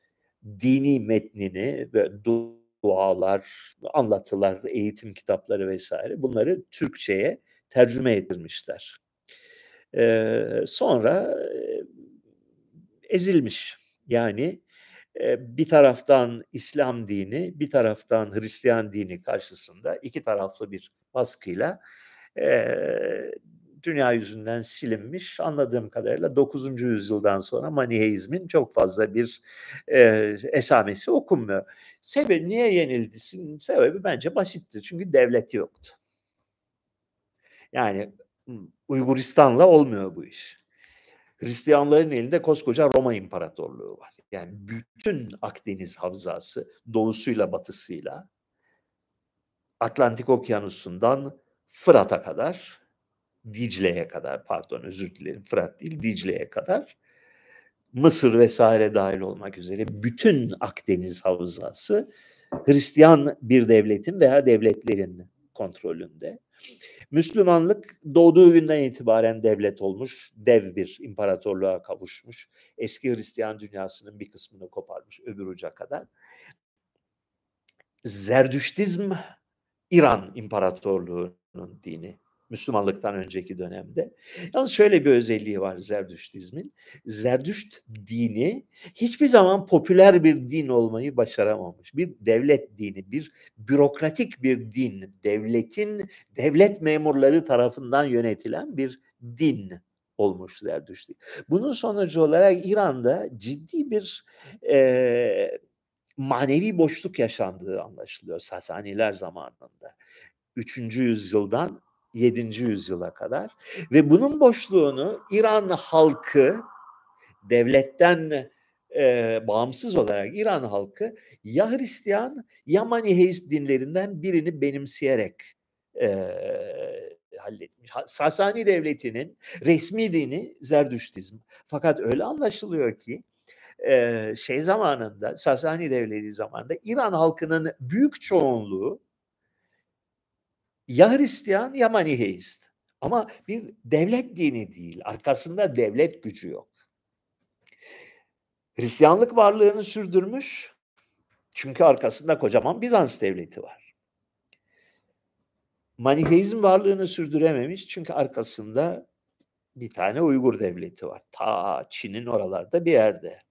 dini metnini ve dualar, anlatılar, eğitim kitapları vesaire bunları Türkçe'ye tercüme ettirmişler. Ee, sonra e, ezilmiş. Yani bir taraftan İslam dini, bir taraftan Hristiyan dini karşısında iki taraflı bir baskıyla dünya yüzünden silinmiş. Anladığım kadarıyla 9. yüzyıldan sonra Maniheizmin çok fazla bir e, esamesi okunmuyor. Sebebi niye yenildi? Sebebi bence basitti. Çünkü devleti yoktu. Yani Uyguristan'la olmuyor bu iş. Hristiyanların elinde koskoca Roma İmparatorluğu var. Yani bütün Akdeniz havzası doğusuyla batısıyla Atlantik Okyanusu'ndan Fırat'a kadar Dicle'ye kadar pardon özür dilerim Fırat değil Dicle'ye kadar Mısır vesaire dahil olmak üzere bütün Akdeniz havzası Hristiyan bir devletin veya devletlerin kontrolünde. Müslümanlık doğduğu günden itibaren devlet olmuş, dev bir imparatorluğa kavuşmuş. Eski Hristiyan dünyasının bir kısmını koparmış öbür uca kadar. Zerdüştizm İran İmparatorluğu'nun dini. Müslümanlıktan önceki dönemde. Yalnız şöyle bir özelliği var Zerdüştizmin. Zerdüşt dini hiçbir zaman popüler bir din olmayı başaramamış. Bir devlet dini, bir bürokratik bir din, devletin devlet memurları tarafından yönetilen bir din olmuş Zerdüşti. Bunun sonucu olarak İran'da ciddi bir e, manevi boşluk yaşandığı anlaşılıyor Sasaniler zamanında. 3. yüzyıldan 7. yüzyıla kadar ve bunun boşluğunu İran halkı devletten e, bağımsız olarak İran halkı ya Hristiyan ya Maniheist dinlerinden birini benimseyerek e, halletmiş. Sasani devletinin resmi dini Zerdüştizm. Fakat öyle anlaşılıyor ki e, şey zamanında Sasani devleti zamanında İran halkının büyük çoğunluğu ya Hristiyan ya Maniheist. Ama bir devlet dini değil. Arkasında devlet gücü yok. Hristiyanlık varlığını sürdürmüş. Çünkü arkasında kocaman Bizans devleti var. Maniheizm varlığını sürdürememiş çünkü arkasında bir tane Uygur devleti var. Ta Çin'in oralarda bir yerde.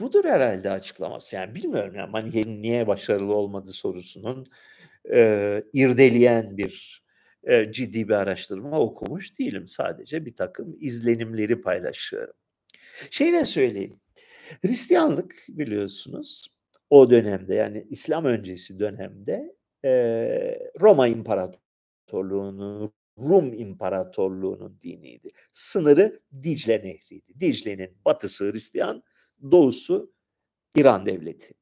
Budur herhalde açıklaması. Yani bilmiyorum yani Maniheizm niye başarılı olmadı sorusunun e, irdeleyen bir e, ciddi bir araştırma okumuş değilim. Sadece bir takım izlenimleri paylaşıyorum. Şeyden söyleyeyim. Hristiyanlık biliyorsunuz o dönemde yani İslam öncesi dönemde e, Roma İmparatorluğu'nun Rum İmparatorluğu'nun diniydi. Sınırı Dicle Nehri'ydi. Dicle'nin batısı Hristiyan, doğusu İran devleti.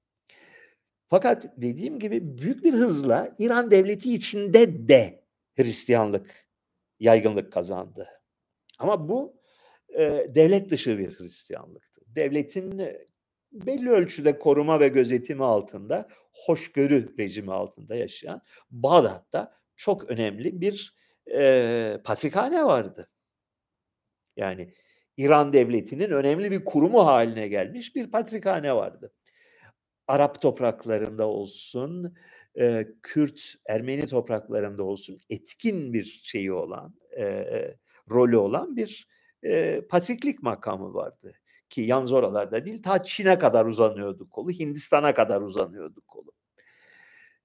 Fakat dediğim gibi büyük bir hızla İran devleti içinde de Hristiyanlık yaygınlık kazandı. Ama bu e, devlet dışı bir Hristiyanlıktı. Devletin belli ölçüde koruma ve gözetimi altında, hoşgörü rejimi altında yaşayan Bağdat'ta çok önemli bir e, patrikhane vardı. Yani İran devletinin önemli bir kurumu haline gelmiş bir patrikhane vardı. Arap topraklarında olsun, e, Kürt, Ermeni topraklarında olsun etkin bir şeyi olan, e, rolü olan bir e, patriklik makamı vardı. Ki yalnız oralarda değil, ta Çin'e kadar uzanıyordu kolu, Hindistan'a kadar uzanıyordu kolu.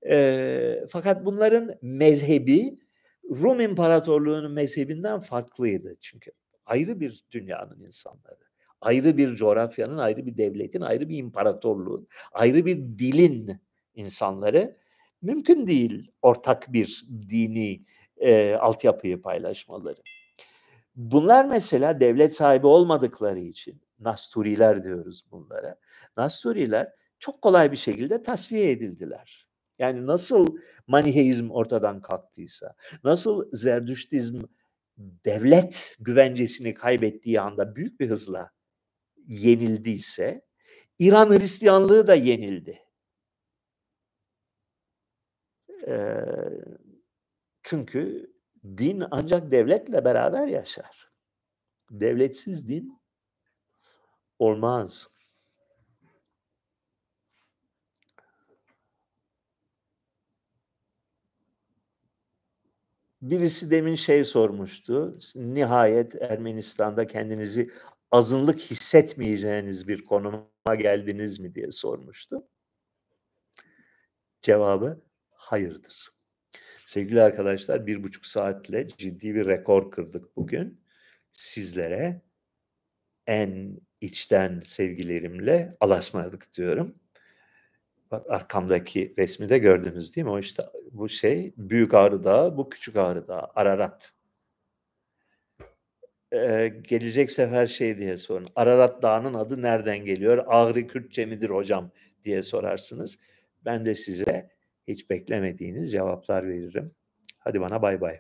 E, fakat bunların mezhebi Rum İmparatorluğu'nun mezhebinden farklıydı çünkü. Ayrı bir dünyanın insanları ayrı bir coğrafyanın, ayrı bir devletin, ayrı bir imparatorluğun, ayrı bir dilin insanları mümkün değil ortak bir dini e, altyapıyı paylaşmaları. Bunlar mesela devlet sahibi olmadıkları için Nasturiler diyoruz bunlara. Nasturiler çok kolay bir şekilde tasfiye edildiler. Yani nasıl Maniheizm ortadan kalktıysa, nasıl Zerdüştizm devlet güvencesini kaybettiği anda büyük bir hızla yenildiyse İran Hristiyanlığı da yenildi. Ee, çünkü din ancak devletle beraber yaşar. Devletsiz din olmaz. Birisi demin şey sormuştu. Nihayet Ermenistan'da kendinizi azınlık hissetmeyeceğiniz bir konuma geldiniz mi diye sormuştu. Cevabı hayırdır. Sevgili arkadaşlar bir buçuk saatle ciddi bir rekor kırdık bugün. Sizlere en içten sevgilerimle alaşmadık diyorum. Bak arkamdaki resmi de gördünüz değil mi? O işte bu şey Büyük Ağrı Dağı, bu Küçük Ağrı Dağı, Ararat. Ee, gelecek sefer şey diye sorun. Ararat Dağı'nın adı nereden geliyor? Ağrı Kürtçe midir hocam diye sorarsınız. Ben de size hiç beklemediğiniz cevaplar veririm. Hadi bana bay bay.